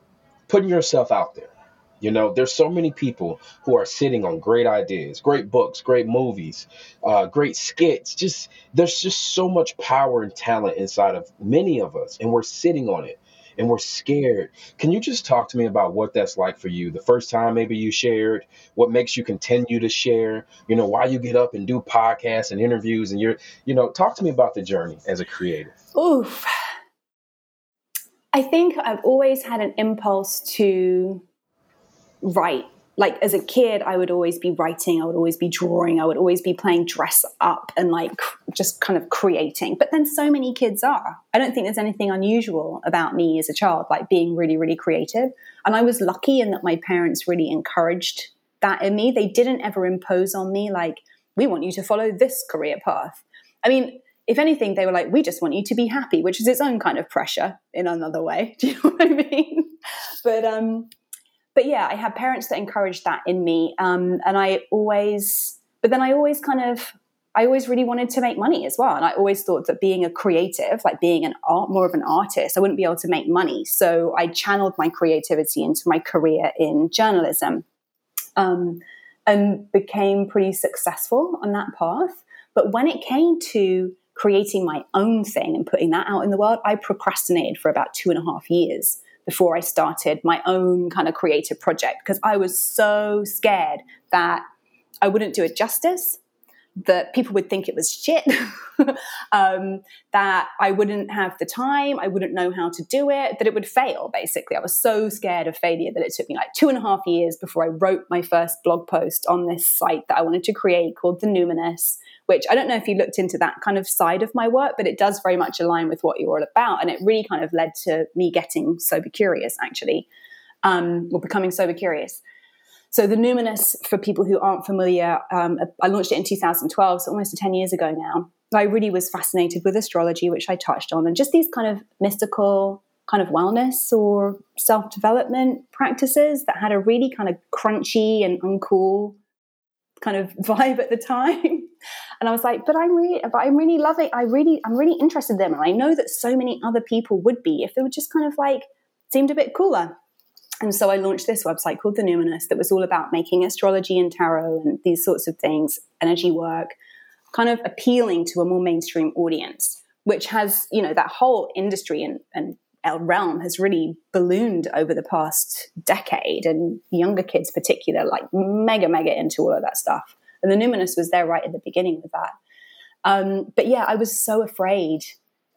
putting yourself out there? You know, there's so many people who are sitting on great ideas, great books, great movies, uh, great skits. Just there's just so much power and talent inside of many of us, and we're sitting on it and we're scared. Can you just talk to me about what that's like for you? The first time maybe you shared, what makes you continue to share, you know, why you get up and do podcasts and interviews and you're, you know, talk to me about the journey as a creative. Oof. I think I've always had an impulse to write. Like as a kid i would always be writing i would always be drawing i would always be playing dress up and like just kind of creating. But then so many kids are. I don't think there's anything unusual about me as a child like being really really creative. And i was lucky in that my parents really encouraged that in me. They didn't ever impose on me like we want you to follow this career path. I mean if anything they were like we just want you to be happy which is its own kind of pressure in another way. Do you know what i mean? But um but yeah, I had parents that encouraged that in me. Um, and I always, but then I always kind of, I always really wanted to make money as well. And I always thought that being a creative, like being an art, more of an artist, I wouldn't be able to make money. So I channeled my creativity into my career in journalism um, and became pretty successful on that path. But when it came to creating my own thing and putting that out in the world, I procrastinated for about two and a half years before I started my own kind of creative project because I was so scared that I wouldn't do it justice, that people would think it was shit, um, that I wouldn't have the time, I wouldn't know how to do it, that it would fail, basically. I was so scared of failure that it took me like two and a half years before I wrote my first blog post on this site that I wanted to create called The Numinous, which I don't know if you looked into that kind of side of my work, but it does very much align with what you're all about. And it really kind of led to me getting sober curious, actually, um, or becoming sober curious. So the Numinous, for people who aren't familiar, um, I launched it in 2012, so almost 10 years ago now. I really was fascinated with astrology, which I touched on, and just these kind of mystical kind of wellness or self development practices that had a really kind of crunchy and uncool kind of vibe at the time. And I was like, but I'm really, but I'm really loving, I really, I'm really interested in them. And I know that so many other people would be if they were just kind of like seemed a bit cooler. And so I launched this website called The Numinous that was all about making astrology and tarot and these sorts of things, energy work, kind of appealing to a more mainstream audience, which has, you know, that whole industry and, and realm has really ballooned over the past decade and younger kids particular like mega mega into all of that stuff and the numinous was there right at the beginning with that um, but yeah i was so afraid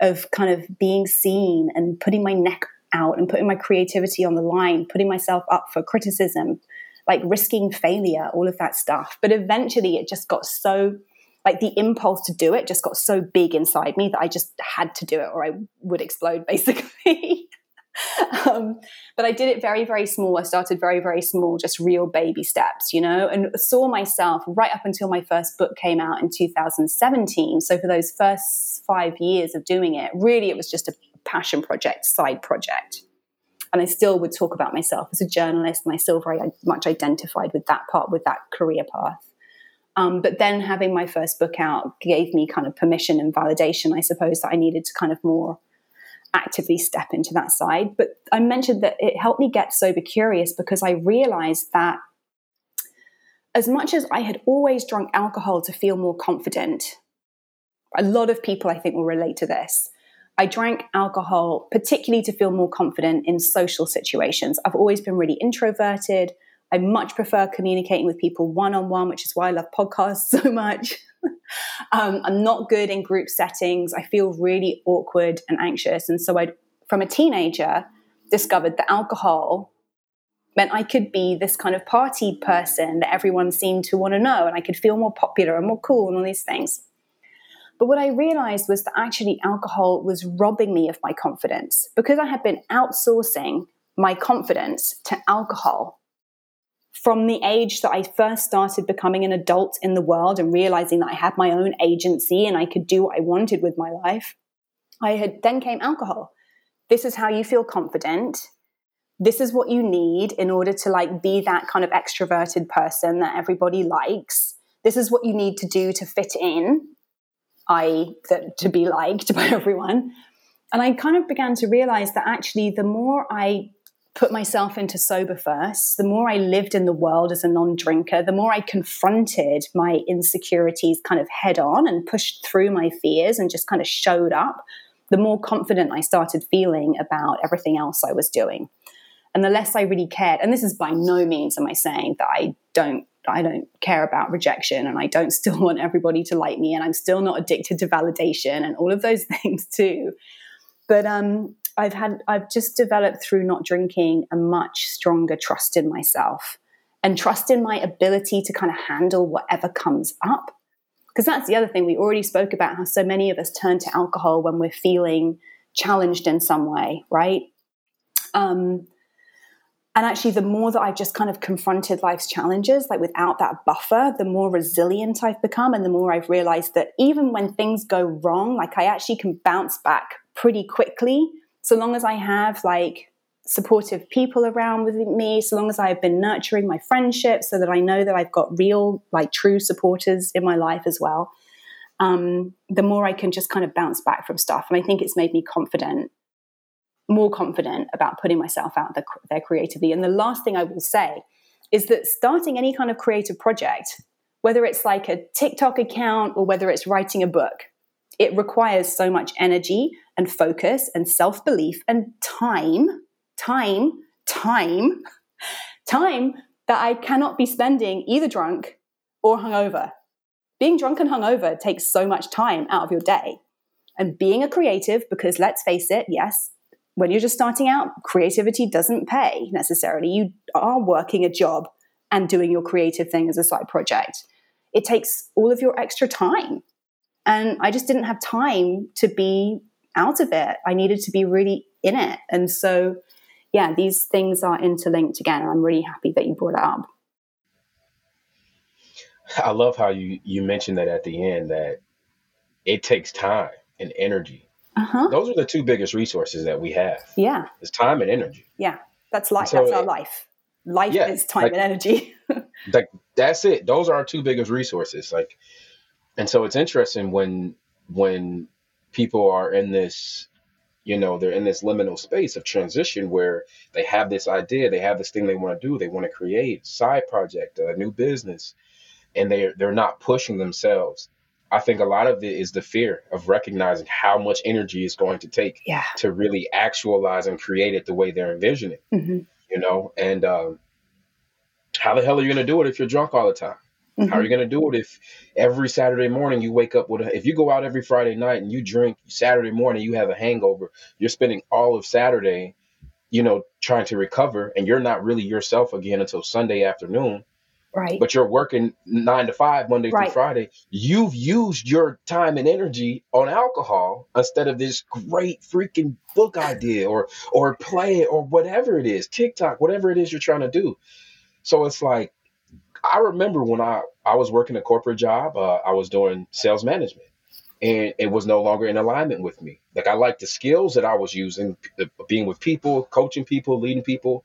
of kind of being seen and putting my neck out and putting my creativity on the line, putting myself up for criticism, like risking failure, all of that stuff. But eventually it just got so like the impulse to do it just got so big inside me that I just had to do it or I would explode basically. um, but I did it very, very small. I started very, very small, just real baby steps, you know, and saw myself right up until my first book came out in 2017. So for those first five years of doing it, really it was just a passion project, side project. And I still would talk about myself as a journalist, and I still very much identified with that part, with that career path. Um, but then having my first book out gave me kind of permission and validation, I suppose, that I needed to kind of more actively step into that side. But I mentioned that it helped me get sober curious because I realized that as much as I had always drunk alcohol to feel more confident, a lot of people I think will relate to this. I drank alcohol particularly to feel more confident in social situations. I've always been really introverted. I much prefer communicating with people one on one, which is why I love podcasts so much. um, I'm not good in group settings. I feel really awkward and anxious. And so I, from a teenager, discovered that alcohol meant I could be this kind of party person that everyone seemed to want to know, and I could feel more popular and more cool and all these things. But what I realized was that actually alcohol was robbing me of my confidence because I had been outsourcing my confidence to alcohol from the age that I first started becoming an adult in the world and realizing that I had my own agency and I could do what I wanted with my life. I had then came alcohol. This is how you feel confident. This is what you need in order to like be that kind of extroverted person that everybody likes. This is what you need to do to fit in I that to be liked by everyone. And I kind of began to realize that actually, the more I put myself into sober first, the more I lived in the world as a non drinker, the more I confronted my insecurities kind of head on and pushed through my fears and just kind of showed up, the more confident I started feeling about everything else I was doing. And the less I really cared, and this is by no means am I saying that I don't I don't care about rejection and I don't still want everybody to like me and I'm still not addicted to validation and all of those things too. But um, I've had I've just developed through not drinking a much stronger trust in myself and trust in my ability to kind of handle whatever comes up. Because that's the other thing we already spoke about how so many of us turn to alcohol when we're feeling challenged in some way, right? Um, and actually, the more that I've just kind of confronted life's challenges, like without that buffer, the more resilient I've become. And the more I've realized that even when things go wrong, like I actually can bounce back pretty quickly, so long as I have like supportive people around with me, so long as I've been nurturing my friendships so that I know that I've got real, like true supporters in my life as well. Um, the more I can just kind of bounce back from stuff. And I think it's made me confident more confident about putting myself out there creatively. And the last thing I will say is that starting any kind of creative project, whether it's like a TikTok account or whether it's writing a book, it requires so much energy and focus and self belief and time, time, time, time that I cannot be spending either drunk or hungover. Being drunk and hungover takes so much time out of your day. And being a creative, because let's face it, yes, when you're just starting out, creativity doesn't pay necessarily. You are working a job and doing your creative thing as a side project. It takes all of your extra time. And I just didn't have time to be out of it. I needed to be really in it. And so, yeah, these things are interlinked again. And I'm really happy that you brought it up. I love how you you mentioned that at the end that it takes time and energy. Uh-huh. Those are the two biggest resources that we have. Yeah, it's time and energy. Yeah, that's life. So, that's our life. Life yeah, is time like, and energy. like that's it. Those are our two biggest resources. Like, and so it's interesting when when people are in this you know they're in this liminal space of transition where they have this idea they have this thing they want to do they want to create side project a new business and they're they're not pushing themselves. I think a lot of it is the fear of recognizing how much energy it's going to take yeah. to really actualize and create it the way they're envisioning. Mm-hmm. You know, and um, how the hell are you going to do it if you're drunk all the time? Mm-hmm. How are mm-hmm. you going to do it if every Saturday morning you wake up with a, if you go out every Friday night and you drink Saturday morning, you have a hangover, you're spending all of Saturday, you know, trying to recover and you're not really yourself again until Sunday afternoon right but you're working nine to five monday right. through friday you've used your time and energy on alcohol instead of this great freaking book idea or or play or whatever it is tiktok whatever it is you're trying to do so it's like i remember when i i was working a corporate job uh, i was doing sales management and it was no longer in alignment with me like i liked the skills that i was using being with people coaching people leading people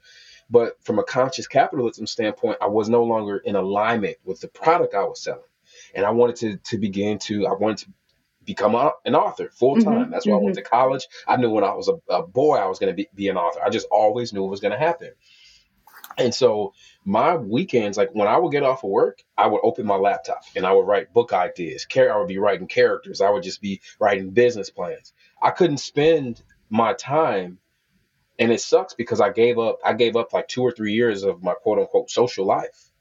but from a conscious capitalism standpoint, I was no longer in alignment with the product I was selling. And I wanted to, to begin to, I wanted to become a, an author full time. Mm-hmm, That's why mm-hmm. I went mm-hmm. to college. I knew when I was a, a boy, I was going to be, be an author. I just always knew it was going to happen. And so my weekends, like when I would get off of work, I would open my laptop and I would write book ideas. I would be writing characters. I would just be writing business plans. I couldn't spend my time and it sucks because I gave up I gave up like two or three years of my quote unquote social life,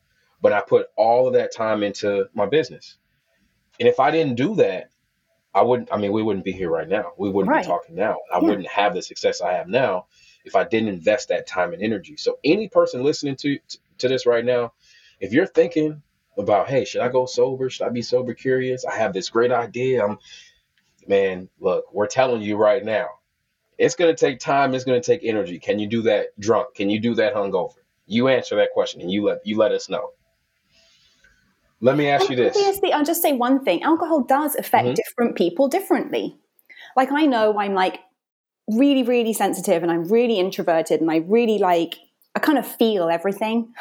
but I put all of that time into my business. And if I didn't do that, I wouldn't. I mean, we wouldn't be here right now. We wouldn't right. be talking now. I yeah. wouldn't have the success I have now if I didn't invest that time and energy. So any person listening to to this right now, if you're thinking about, hey, should I go sober? Should I be sober curious? I have this great idea. I'm, man, look, we're telling you right now, it's going to take time. It's going to take energy. Can you do that drunk? Can you do that hungover? You answer that question and you let you let us know. Let me ask and you this. Obviously, I'll just say one thing. Alcohol does affect mm-hmm. different people differently. Like I know I'm like really, really sensitive and I'm really introverted and I really like I kind of feel everything.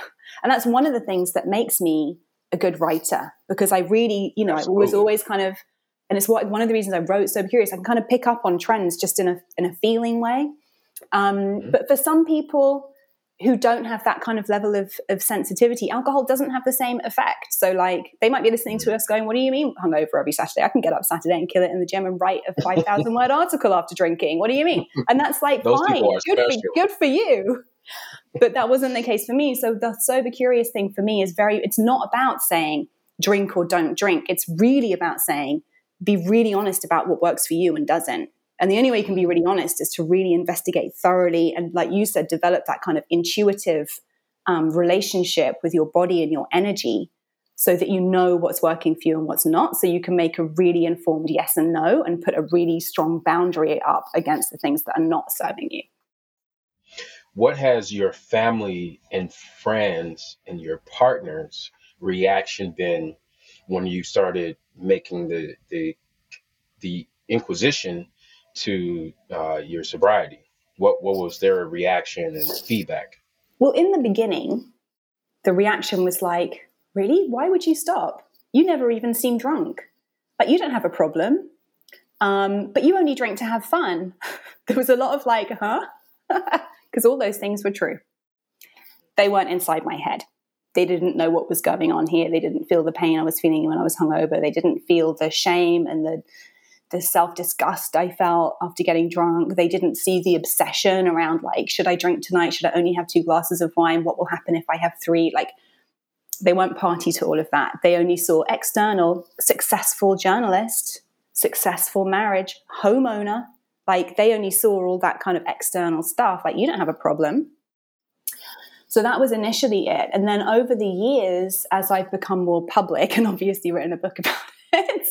And that's one of the things that makes me a good writer because I really, you know, Absolutely. I was always kind of and it's what one of the reasons I wrote Sober Curious. I can kind of pick up on trends just in a in a feeling way. Um, mm-hmm. But for some people who don't have that kind of level of, of sensitivity, alcohol doesn't have the same effect. So, like, they might be listening to us going, "What do you mean hungover every Saturday? I can get up Saturday and kill it in the gym and write a five thousand word article after drinking. What do you mean?" And that's like fine, good for, good for you. But that wasn't the case for me. So the sober curious thing for me is very. It's not about saying drink or don't drink. It's really about saying be really honest about what works for you and doesn't. And the only way you can be really honest is to really investigate thoroughly and, like you said, develop that kind of intuitive um, relationship with your body and your energy so that you know what's working for you and what's not. So you can make a really informed yes and no and put a really strong boundary up against the things that are not serving you. What has your family and friends and your partners' reaction been when you started making the the the inquisition to uh, your sobriety? What what was their reaction and feedback? Well, in the beginning, the reaction was like, "Really? Why would you stop? You never even seem drunk. Like you don't have a problem, um, but you only drink to have fun." there was a lot of like, "Huh?" Because all those things were true. They weren't inside my head they didn't know what was going on here. They didn't feel the pain I was feeling when I was hungover. They didn't feel the shame and the the self disgust I felt after getting drunk. They didn't see the obsession around like, should I drink tonight? Should I only have two glasses of wine? What will happen if I have three? Like, they weren't party to all of that. They only saw external, successful journalist, successful marriage, homeowner. Like they only saw all that kind of external stuff. Like you don't have a problem. So that was initially it. And then over the years, as I've become more public and obviously written a book about it,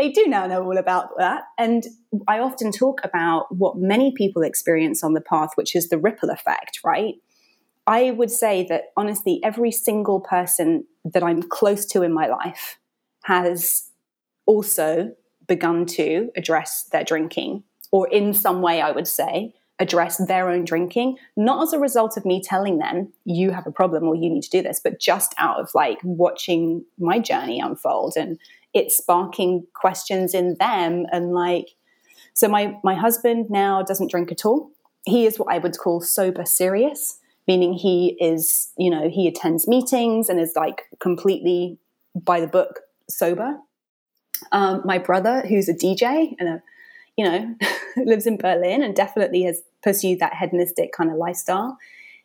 they do now know all about that. And I often talk about what many people experience on the path, which is the ripple effect, right? I would say that honestly, every single person that I'm close to in my life has also begun to address their drinking, or in some way, I would say, address their own drinking, not as a result of me telling them, you have a problem or you need to do this, but just out of like watching my journey unfold and it sparking questions in them. And like, so my, my husband now doesn't drink at all. He is what I would call sober serious meaning he is, you know, he attends meetings and is like completely by the book sober. Um, my brother, who's a DJ and a, you know, lives in Berlin and definitely has pursued that hedonistic kind of lifestyle.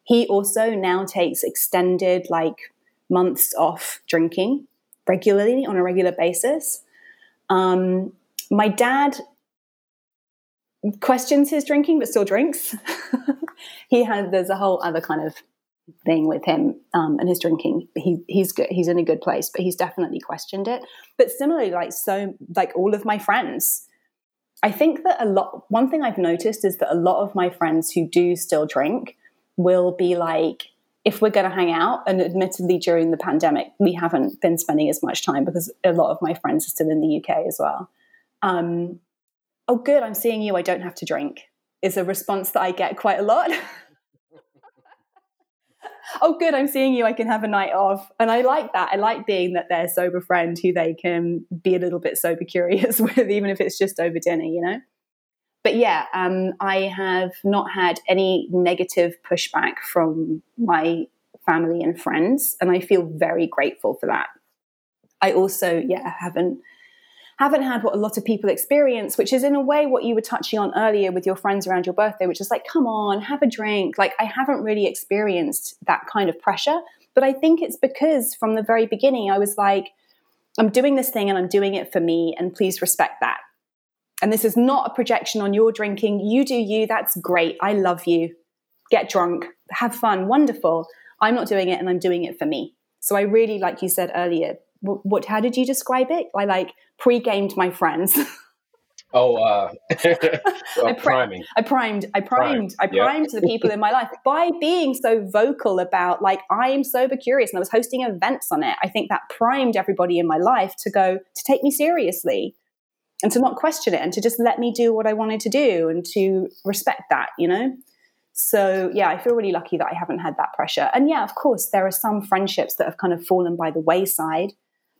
He also now takes extended like months off drinking regularly on a regular basis. Um, my dad questions his drinking but still drinks. he has there's a whole other kind of thing with him um, and his drinking. He he's good. He's in a good place, but he's definitely questioned it. But similarly, like so, like all of my friends, I think that a lot. One thing I've noticed is that a lot of my friends who do still drink will be like, if we're going to hang out, and admittedly during the pandemic, we haven't been spending as much time because a lot of my friends are still in the UK as well. Um, oh, good, I'm seeing you. I don't have to drink is a response that I get quite a lot. oh, good, I'm seeing you. I can have a night off. And I like that. I like being that their sober friend who they can be a little bit sober curious with, even if it's just over dinner, you know? But yeah, um, I have not had any negative pushback from my family and friends. And I feel very grateful for that. I also, yeah, haven't haven't had what a lot of people experience, which is in a way what you were touching on earlier with your friends around your birthday, which is like, come on, have a drink. Like, I haven't really experienced that kind of pressure. But I think it's because from the very beginning, I was like, I'm doing this thing and I'm doing it for me, and please respect that. And this is not a projection on your drinking. You do you. That's great. I love you. Get drunk, have fun, wonderful. I'm not doing it and I'm doing it for me. So I really, like you said earlier, what, how did you describe it? I like pre-gamed my friends. Oh, uh, I priming. I primed. I primed. I primed the people in my life by being so vocal about like I am sober curious, and I was hosting events on it. I think that primed everybody in my life to go to take me seriously, and to not question it, and to just let me do what I wanted to do, and to respect that. You know. So yeah, I feel really lucky that I haven't had that pressure. And yeah, of course, there are some friendships that have kind of fallen by the wayside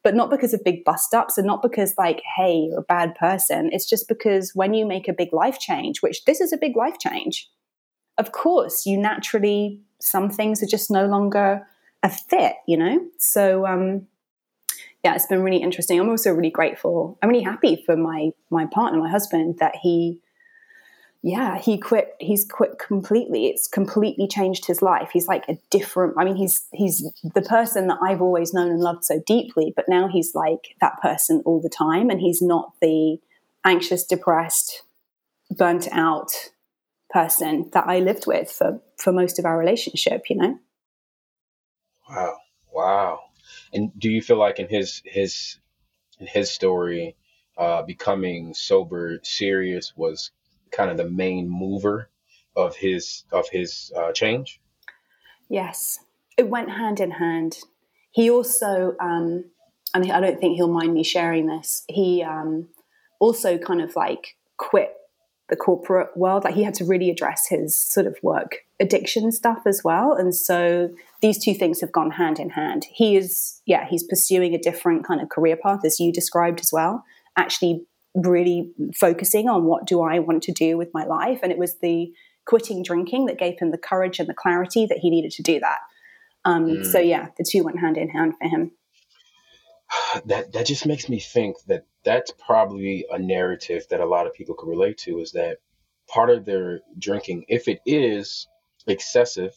but not because of big bust ups and not because like hey you're a bad person it's just because when you make a big life change which this is a big life change of course you naturally some things are just no longer a fit you know so um yeah it's been really interesting i'm also really grateful i'm really happy for my my partner my husband that he yeah, he quit. He's quit completely. It's completely changed his life. He's like a different. I mean, he's he's the person that I've always known and loved so deeply, but now he's like that person all the time, and he's not the anxious, depressed, burnt out person that I lived with for for most of our relationship. You know. Wow! Wow! And do you feel like in his his in his story, uh, becoming sober serious was kind of the main mover of his of his uh, change? Yes, it went hand in hand. He also, um, I I don't think he'll mind me sharing this. He um, also kind of like quit the corporate world. Like he had to really address his sort of work addiction stuff as well. And so these two things have gone hand in hand. He is, yeah, he's pursuing a different kind of career path as you described as well. Actually really focusing on what do I want to do with my life. And it was the quitting drinking that gave him the courage and the clarity that he needed to do that. Um, mm. So yeah, the two went hand in hand for him. That that just makes me think that that's probably a narrative that a lot of people could relate to. Is that part of their drinking, if it is excessive,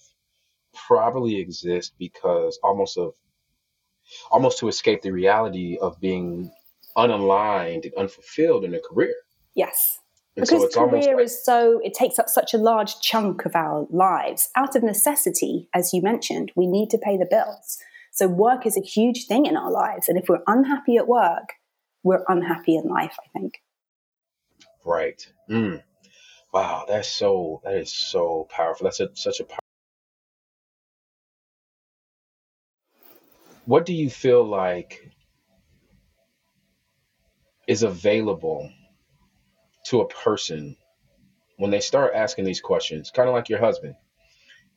probably exist because almost of almost to escape the reality of being unaligned and unfulfilled in a career. Yes. And because so career like, is so it takes up such a large chunk of our lives. Out of necessity as you mentioned we need to pay the bills. So work is a huge thing in our lives. And if we're unhappy at work we're unhappy in life i think. Right. Mm. wow. That's so that is so powerful. That's a, such a what do you feel like is available to a person when they start asking these questions, kind of like your husband,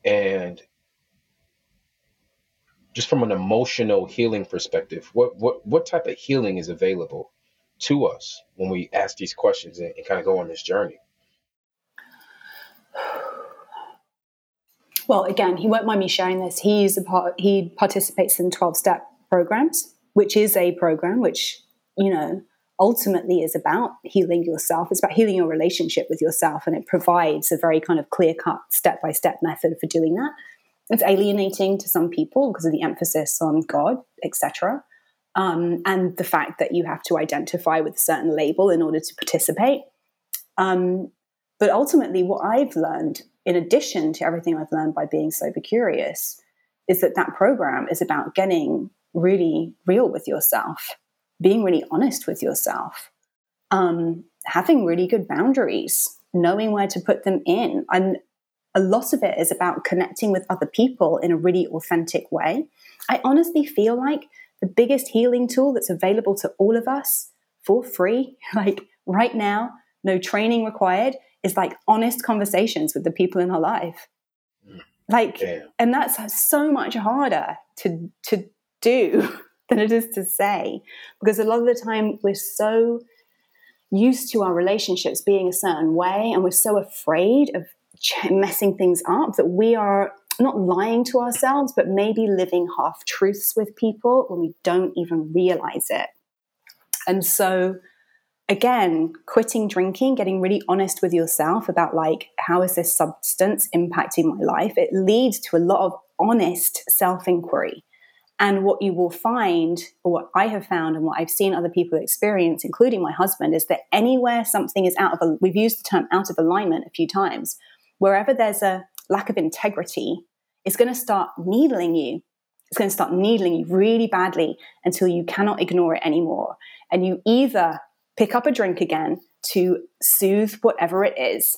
and just from an emotional healing perspective, what what what type of healing is available to us when we ask these questions and, and kind of go on this journey? Well, again, he won't mind me sharing this. He's a part. He participates in twelve step programs, which is a program which you know ultimately is about healing yourself. It's about healing your relationship with yourself, and it provides a very kind of clear cut, step by step method for doing that. It's alienating to some people because of the emphasis on God, etc., um, and the fact that you have to identify with a certain label in order to participate. Um, but ultimately, what I've learned, in addition to everything I've learned by being sober curious, is that that program is about getting really real with yourself being really honest with yourself, um, having really good boundaries, knowing where to put them in. And a lot of it is about connecting with other people in a really authentic way. I honestly feel like the biggest healing tool that's available to all of us for free, like right now, no training required, is like honest conversations with the people in our life. Mm. Like, and that's so much harder to to do than it is to say. Because a lot of the time we're so used to our relationships being a certain way and we're so afraid of messing things up that we are not lying to ourselves, but maybe living half truths with people when we don't even realize it. And so, again, quitting drinking, getting really honest with yourself about like, how is this substance impacting my life? It leads to a lot of honest self inquiry. And what you will find, or what I have found, and what I've seen other people experience, including my husband, is that anywhere something is out of, a, we've used the term out of alignment a few times, wherever there's a lack of integrity, it's going to start needling you. It's going to start needling you really badly until you cannot ignore it anymore. And you either pick up a drink again to soothe whatever it is,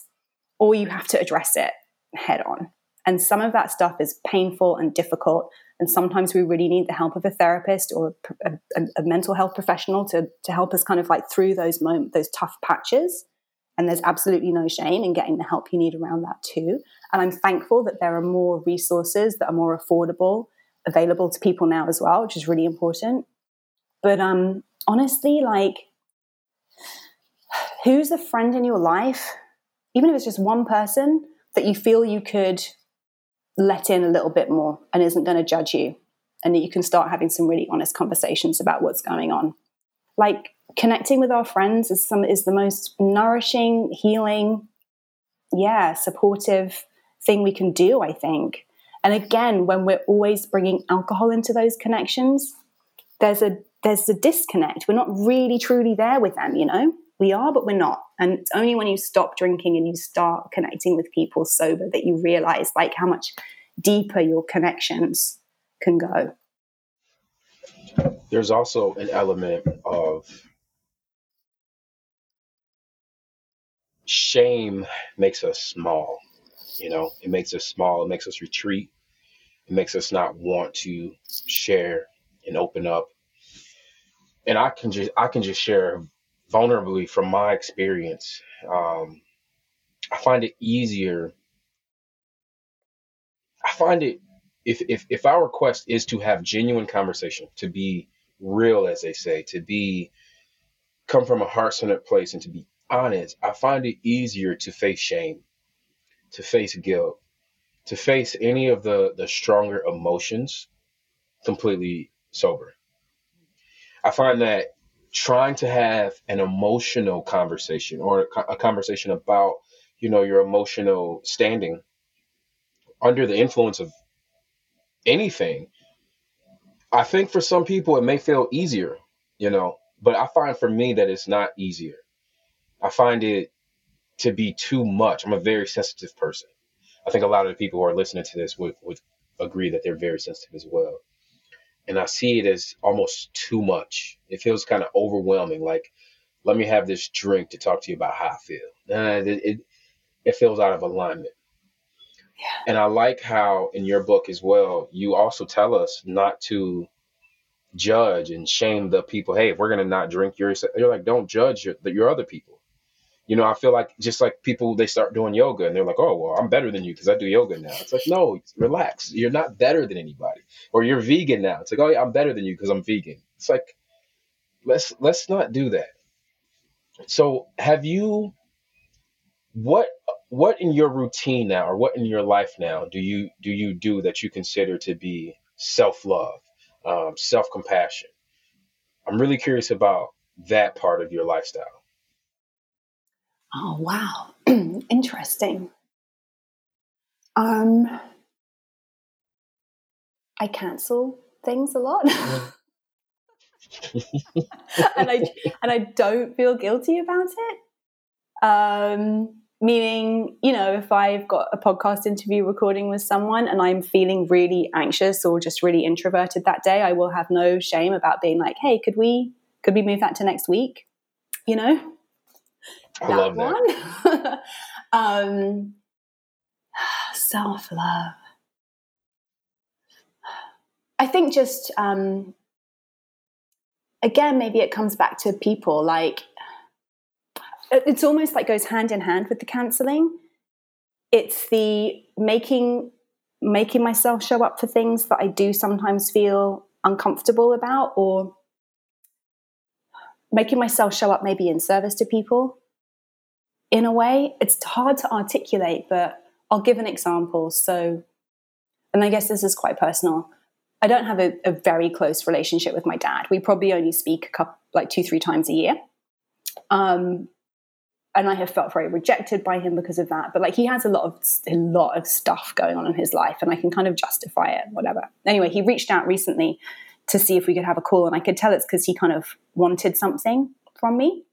or you have to address it head on. And some of that stuff is painful and difficult. And sometimes we really need the help of a therapist or a, a, a mental health professional to, to help us kind of like through those moments, those tough patches. And there's absolutely no shame in getting the help you need around that too. And I'm thankful that there are more resources that are more affordable available to people now as well, which is really important. But um, honestly, like, who's a friend in your life, even if it's just one person that you feel you could let in a little bit more and isn't going to judge you and that you can start having some really honest conversations about what's going on. Like connecting with our friends is some is the most nourishing healing yeah supportive thing we can do i think. And again when we're always bringing alcohol into those connections there's a there's a disconnect. We're not really truly there with them you know we are, but we're not. And it's only when you stop drinking and you start connecting with people sober that you realize like how much deeper your connections can go. There's also an element of shame makes us small. You know, it makes us small, it makes us retreat, it makes us not want to share and open up. And I can just I can just share vulnerably from my experience, um, I find it easier. I find it if if if our request is to have genuine conversation, to be real, as they say, to be come from a heart centered place and to be honest, I find it easier to face shame, to face guilt, to face any of the the stronger emotions completely sober. I find that trying to have an emotional conversation or a conversation about you know your emotional standing under the influence of anything I think for some people it may feel easier, you know, but I find for me that it's not easier. I find it to be too much. I'm a very sensitive person. I think a lot of the people who are listening to this would, would agree that they're very sensitive as well. And I see it as almost too much. It feels kind of overwhelming. Like, let me have this drink to talk to you about how I feel. Uh, it, it, it feels out of alignment. Yeah. And I like how in your book as well, you also tell us not to judge and shame the people. Hey, if we're gonna not drink, you're you're like, don't judge your, your other people. You know, I feel like just like people they start doing yoga and they're like, oh well, I'm better than you because I do yoga now. It's like, no, relax. You're not better than anybody. Or you're vegan now. It's like, oh yeah, I'm better than you because I'm vegan. It's like, let's let's not do that. So, have you what what in your routine now or what in your life now do you do you do that you consider to be self-love um, self-compassion i'm really curious about that part of your lifestyle oh wow. Interesting. Um i cancel things a lot. And i and i don't feel guilty about it. Um meaning you know if i've got a podcast interview recording with someone and i'm feeling really anxious or just really introverted that day i will have no shame about being like hey could we could we move that to next week? You know I that love one. Um self-love. I think just um again maybe it comes back to people like it's almost like goes hand in hand with the canceling. It's the making making myself show up for things that I do sometimes feel uncomfortable about or making myself show up maybe in service to people in a way it's hard to articulate but I'll give an example so and I guess this is quite personal I don't have a, a very close relationship with my dad we probably only speak a couple like two three times a year um, and I have felt very rejected by him because of that. But like he has a lot of a lot of stuff going on in his life, and I can kind of justify it, whatever. Anyway, he reached out recently to see if we could have a call, and I could tell it's because he kind of wanted something from me,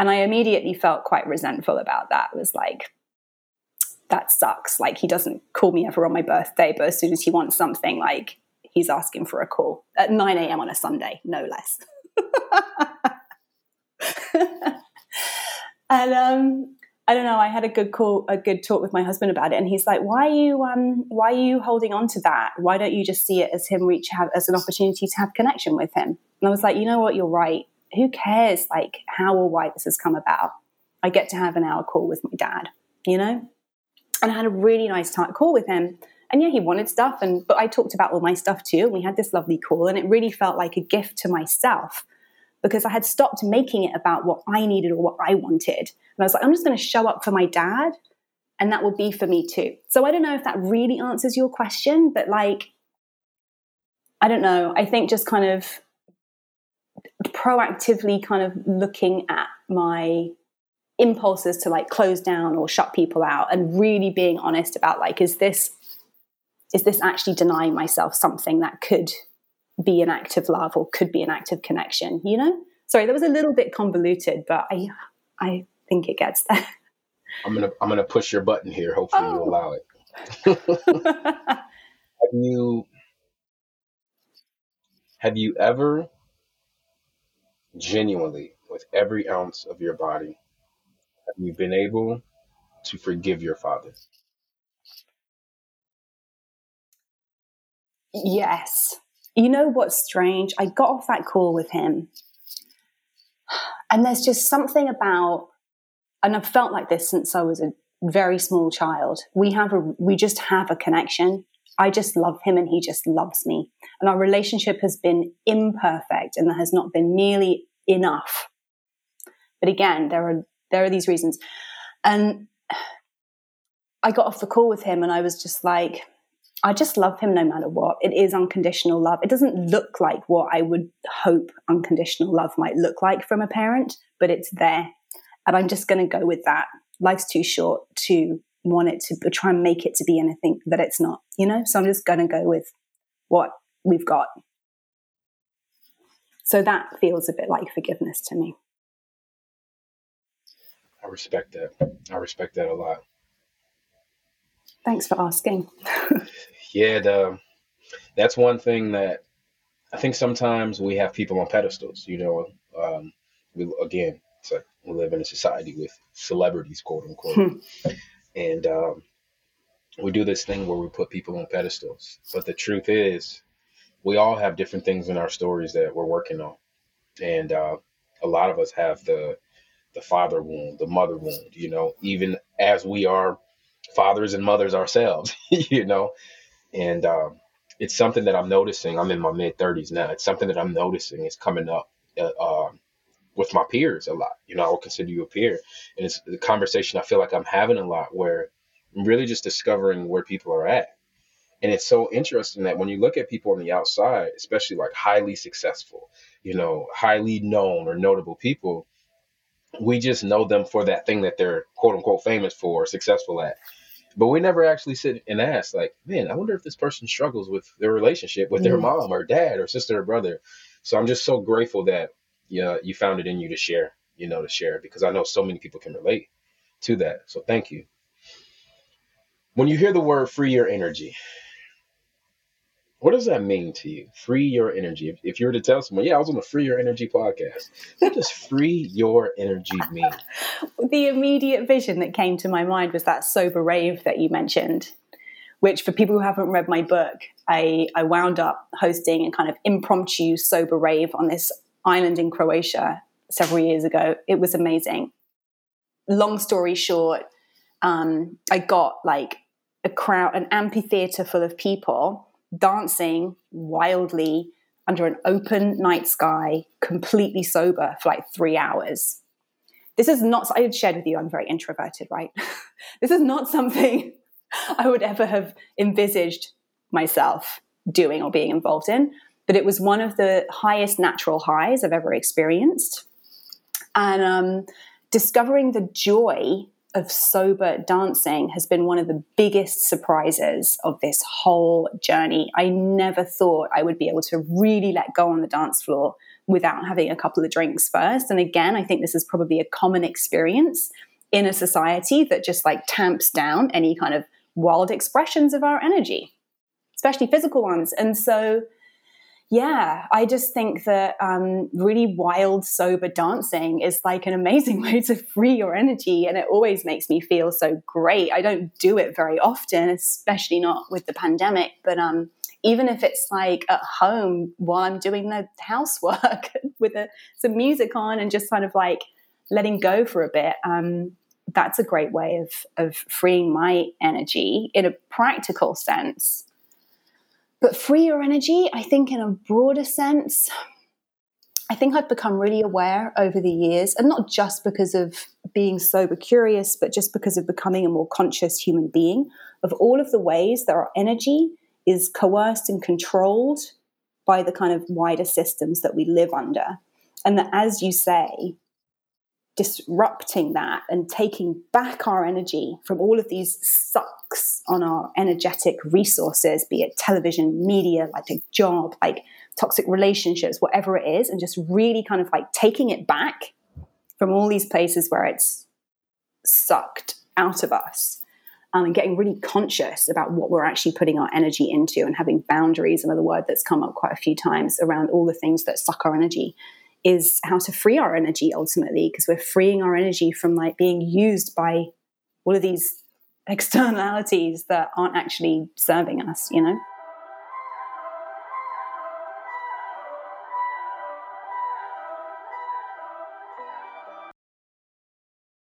and I immediately felt quite resentful about that. It was like that sucks. Like he doesn't call me ever on my birthday, but as soon as he wants something, like he's asking for a call at 9 a.m. on a Sunday, no less. And um, I don't know. I had a good call, a good talk with my husband about it, and he's like, "Why are you, um, why are you holding on to that? Why don't you just see it as him reach have as an opportunity to have connection with him?" And I was like, "You know what? You're right. Who cares? Like how or why this has come about? I get to have an hour call with my dad, you know." And I had a really nice time, call with him. And yeah, he wanted stuff, and but I talked about all my stuff too. And we had this lovely call, and it really felt like a gift to myself because I had stopped making it about what I needed or what I wanted. And I was like, I'm just going to show up for my dad, and that will be for me too. So I don't know if that really answers your question, but like, I don't know. I think just kind of proactively kind of looking at my impulses to like close down or shut people out and really being honest about like is this is this actually denying myself something that could be an act of love or could be an act of connection, you know? Sorry, that was a little bit convoluted, but I I think it gets there. I'm gonna I'm gonna push your button here. Hopefully oh. you allow it. have you have you ever genuinely, with every ounce of your body, have you been able to forgive your father? Yes you know what's strange? I got off that call with him, and there's just something about, and I've felt like this since I was a very small child. We have a, we just have a connection. I just love him and he just loves me. And our relationship has been imperfect and there has not been nearly enough. But again, there are, there are these reasons. And I got off the call with him and I was just like, I just love him no matter what. It is unconditional love. It doesn't look like what I would hope unconditional love might look like from a parent, but it's there. And I'm just going to go with that. Life's too short to want it to try and make it to be anything that it's not, you know? So I'm just going to go with what we've got. So that feels a bit like forgiveness to me. I respect that. I respect that a lot. Thanks for asking. yeah, the, that's one thing that I think sometimes we have people on pedestals. You know, um, we again, it's like we live in a society with celebrities, quote unquote, hmm. And um, we do this thing where we put people on pedestals. But the truth is, we all have different things in our stories that we're working on, and uh, a lot of us have the the father wound, the mother wound. You know, even as we are fathers and mothers ourselves. you know, and um, it's something that I'm noticing. I'm in my mid 30s now. It's something that I'm noticing is coming up. Uh, um, with my peers a lot, you know, I would consider you a peer, and it's the conversation I feel like I'm having a lot where I'm really just discovering where people are at and it's so interesting that when you look at people on the outside, especially like highly successful, you know, highly known or notable people, we just know them for that thing that they're quote unquote famous for or successful at. But we never actually sit and ask, like, man, I wonder if this person struggles with their relationship with their mm. mom or dad or sister or brother. So I'm just so grateful that yeah, you found it in you to share, you know, to share because I know so many people can relate to that. So thank you. When you hear the word free your energy, what does that mean to you? Free your energy. If, if you were to tell someone, yeah, I was on the Free Your Energy podcast, what does free your energy mean? the immediate vision that came to my mind was that sober rave that you mentioned, which for people who haven't read my book, I, I wound up hosting a kind of impromptu sober rave on this island in Croatia several years ago. It was amazing. Long story short, um, I got like a crowd, an amphitheater full of people dancing wildly under an open night sky, completely sober for like three hours. This is not, I had shared with you, I'm very introverted, right? this is not something I would ever have envisaged myself doing or being involved in, but it was one of the highest natural highs I've ever experienced. And um, discovering the joy of sober dancing has been one of the biggest surprises of this whole journey. I never thought I would be able to really let go on the dance floor without having a couple of drinks first. And again, I think this is probably a common experience in a society that just like tamps down any kind of wild expressions of our energy, especially physical ones. And so yeah, I just think that um, really wild, sober dancing is like an amazing way to free your energy. And it always makes me feel so great. I don't do it very often, especially not with the pandemic. But um, even if it's like at home while I'm doing the housework with a, some music on and just kind of like letting go for a bit, um, that's a great way of, of freeing my energy in a practical sense. But free your energy, I think, in a broader sense, I think I've become really aware over the years, and not just because of being sober curious, but just because of becoming a more conscious human being, of all of the ways that our energy is coerced and controlled by the kind of wider systems that we live under. And that, as you say, disrupting that and taking back our energy from all of these sucks on our energetic resources, be it television, media, like a job, like toxic relationships, whatever it is, and just really kind of like taking it back from all these places where it's sucked out of us. Um, and getting really conscious about what we're actually putting our energy into and having boundaries, another word that's come up quite a few times around all the things that suck our energy is how to free our energy ultimately because we're freeing our energy from like being used by all of these externalities that aren't actually serving us you know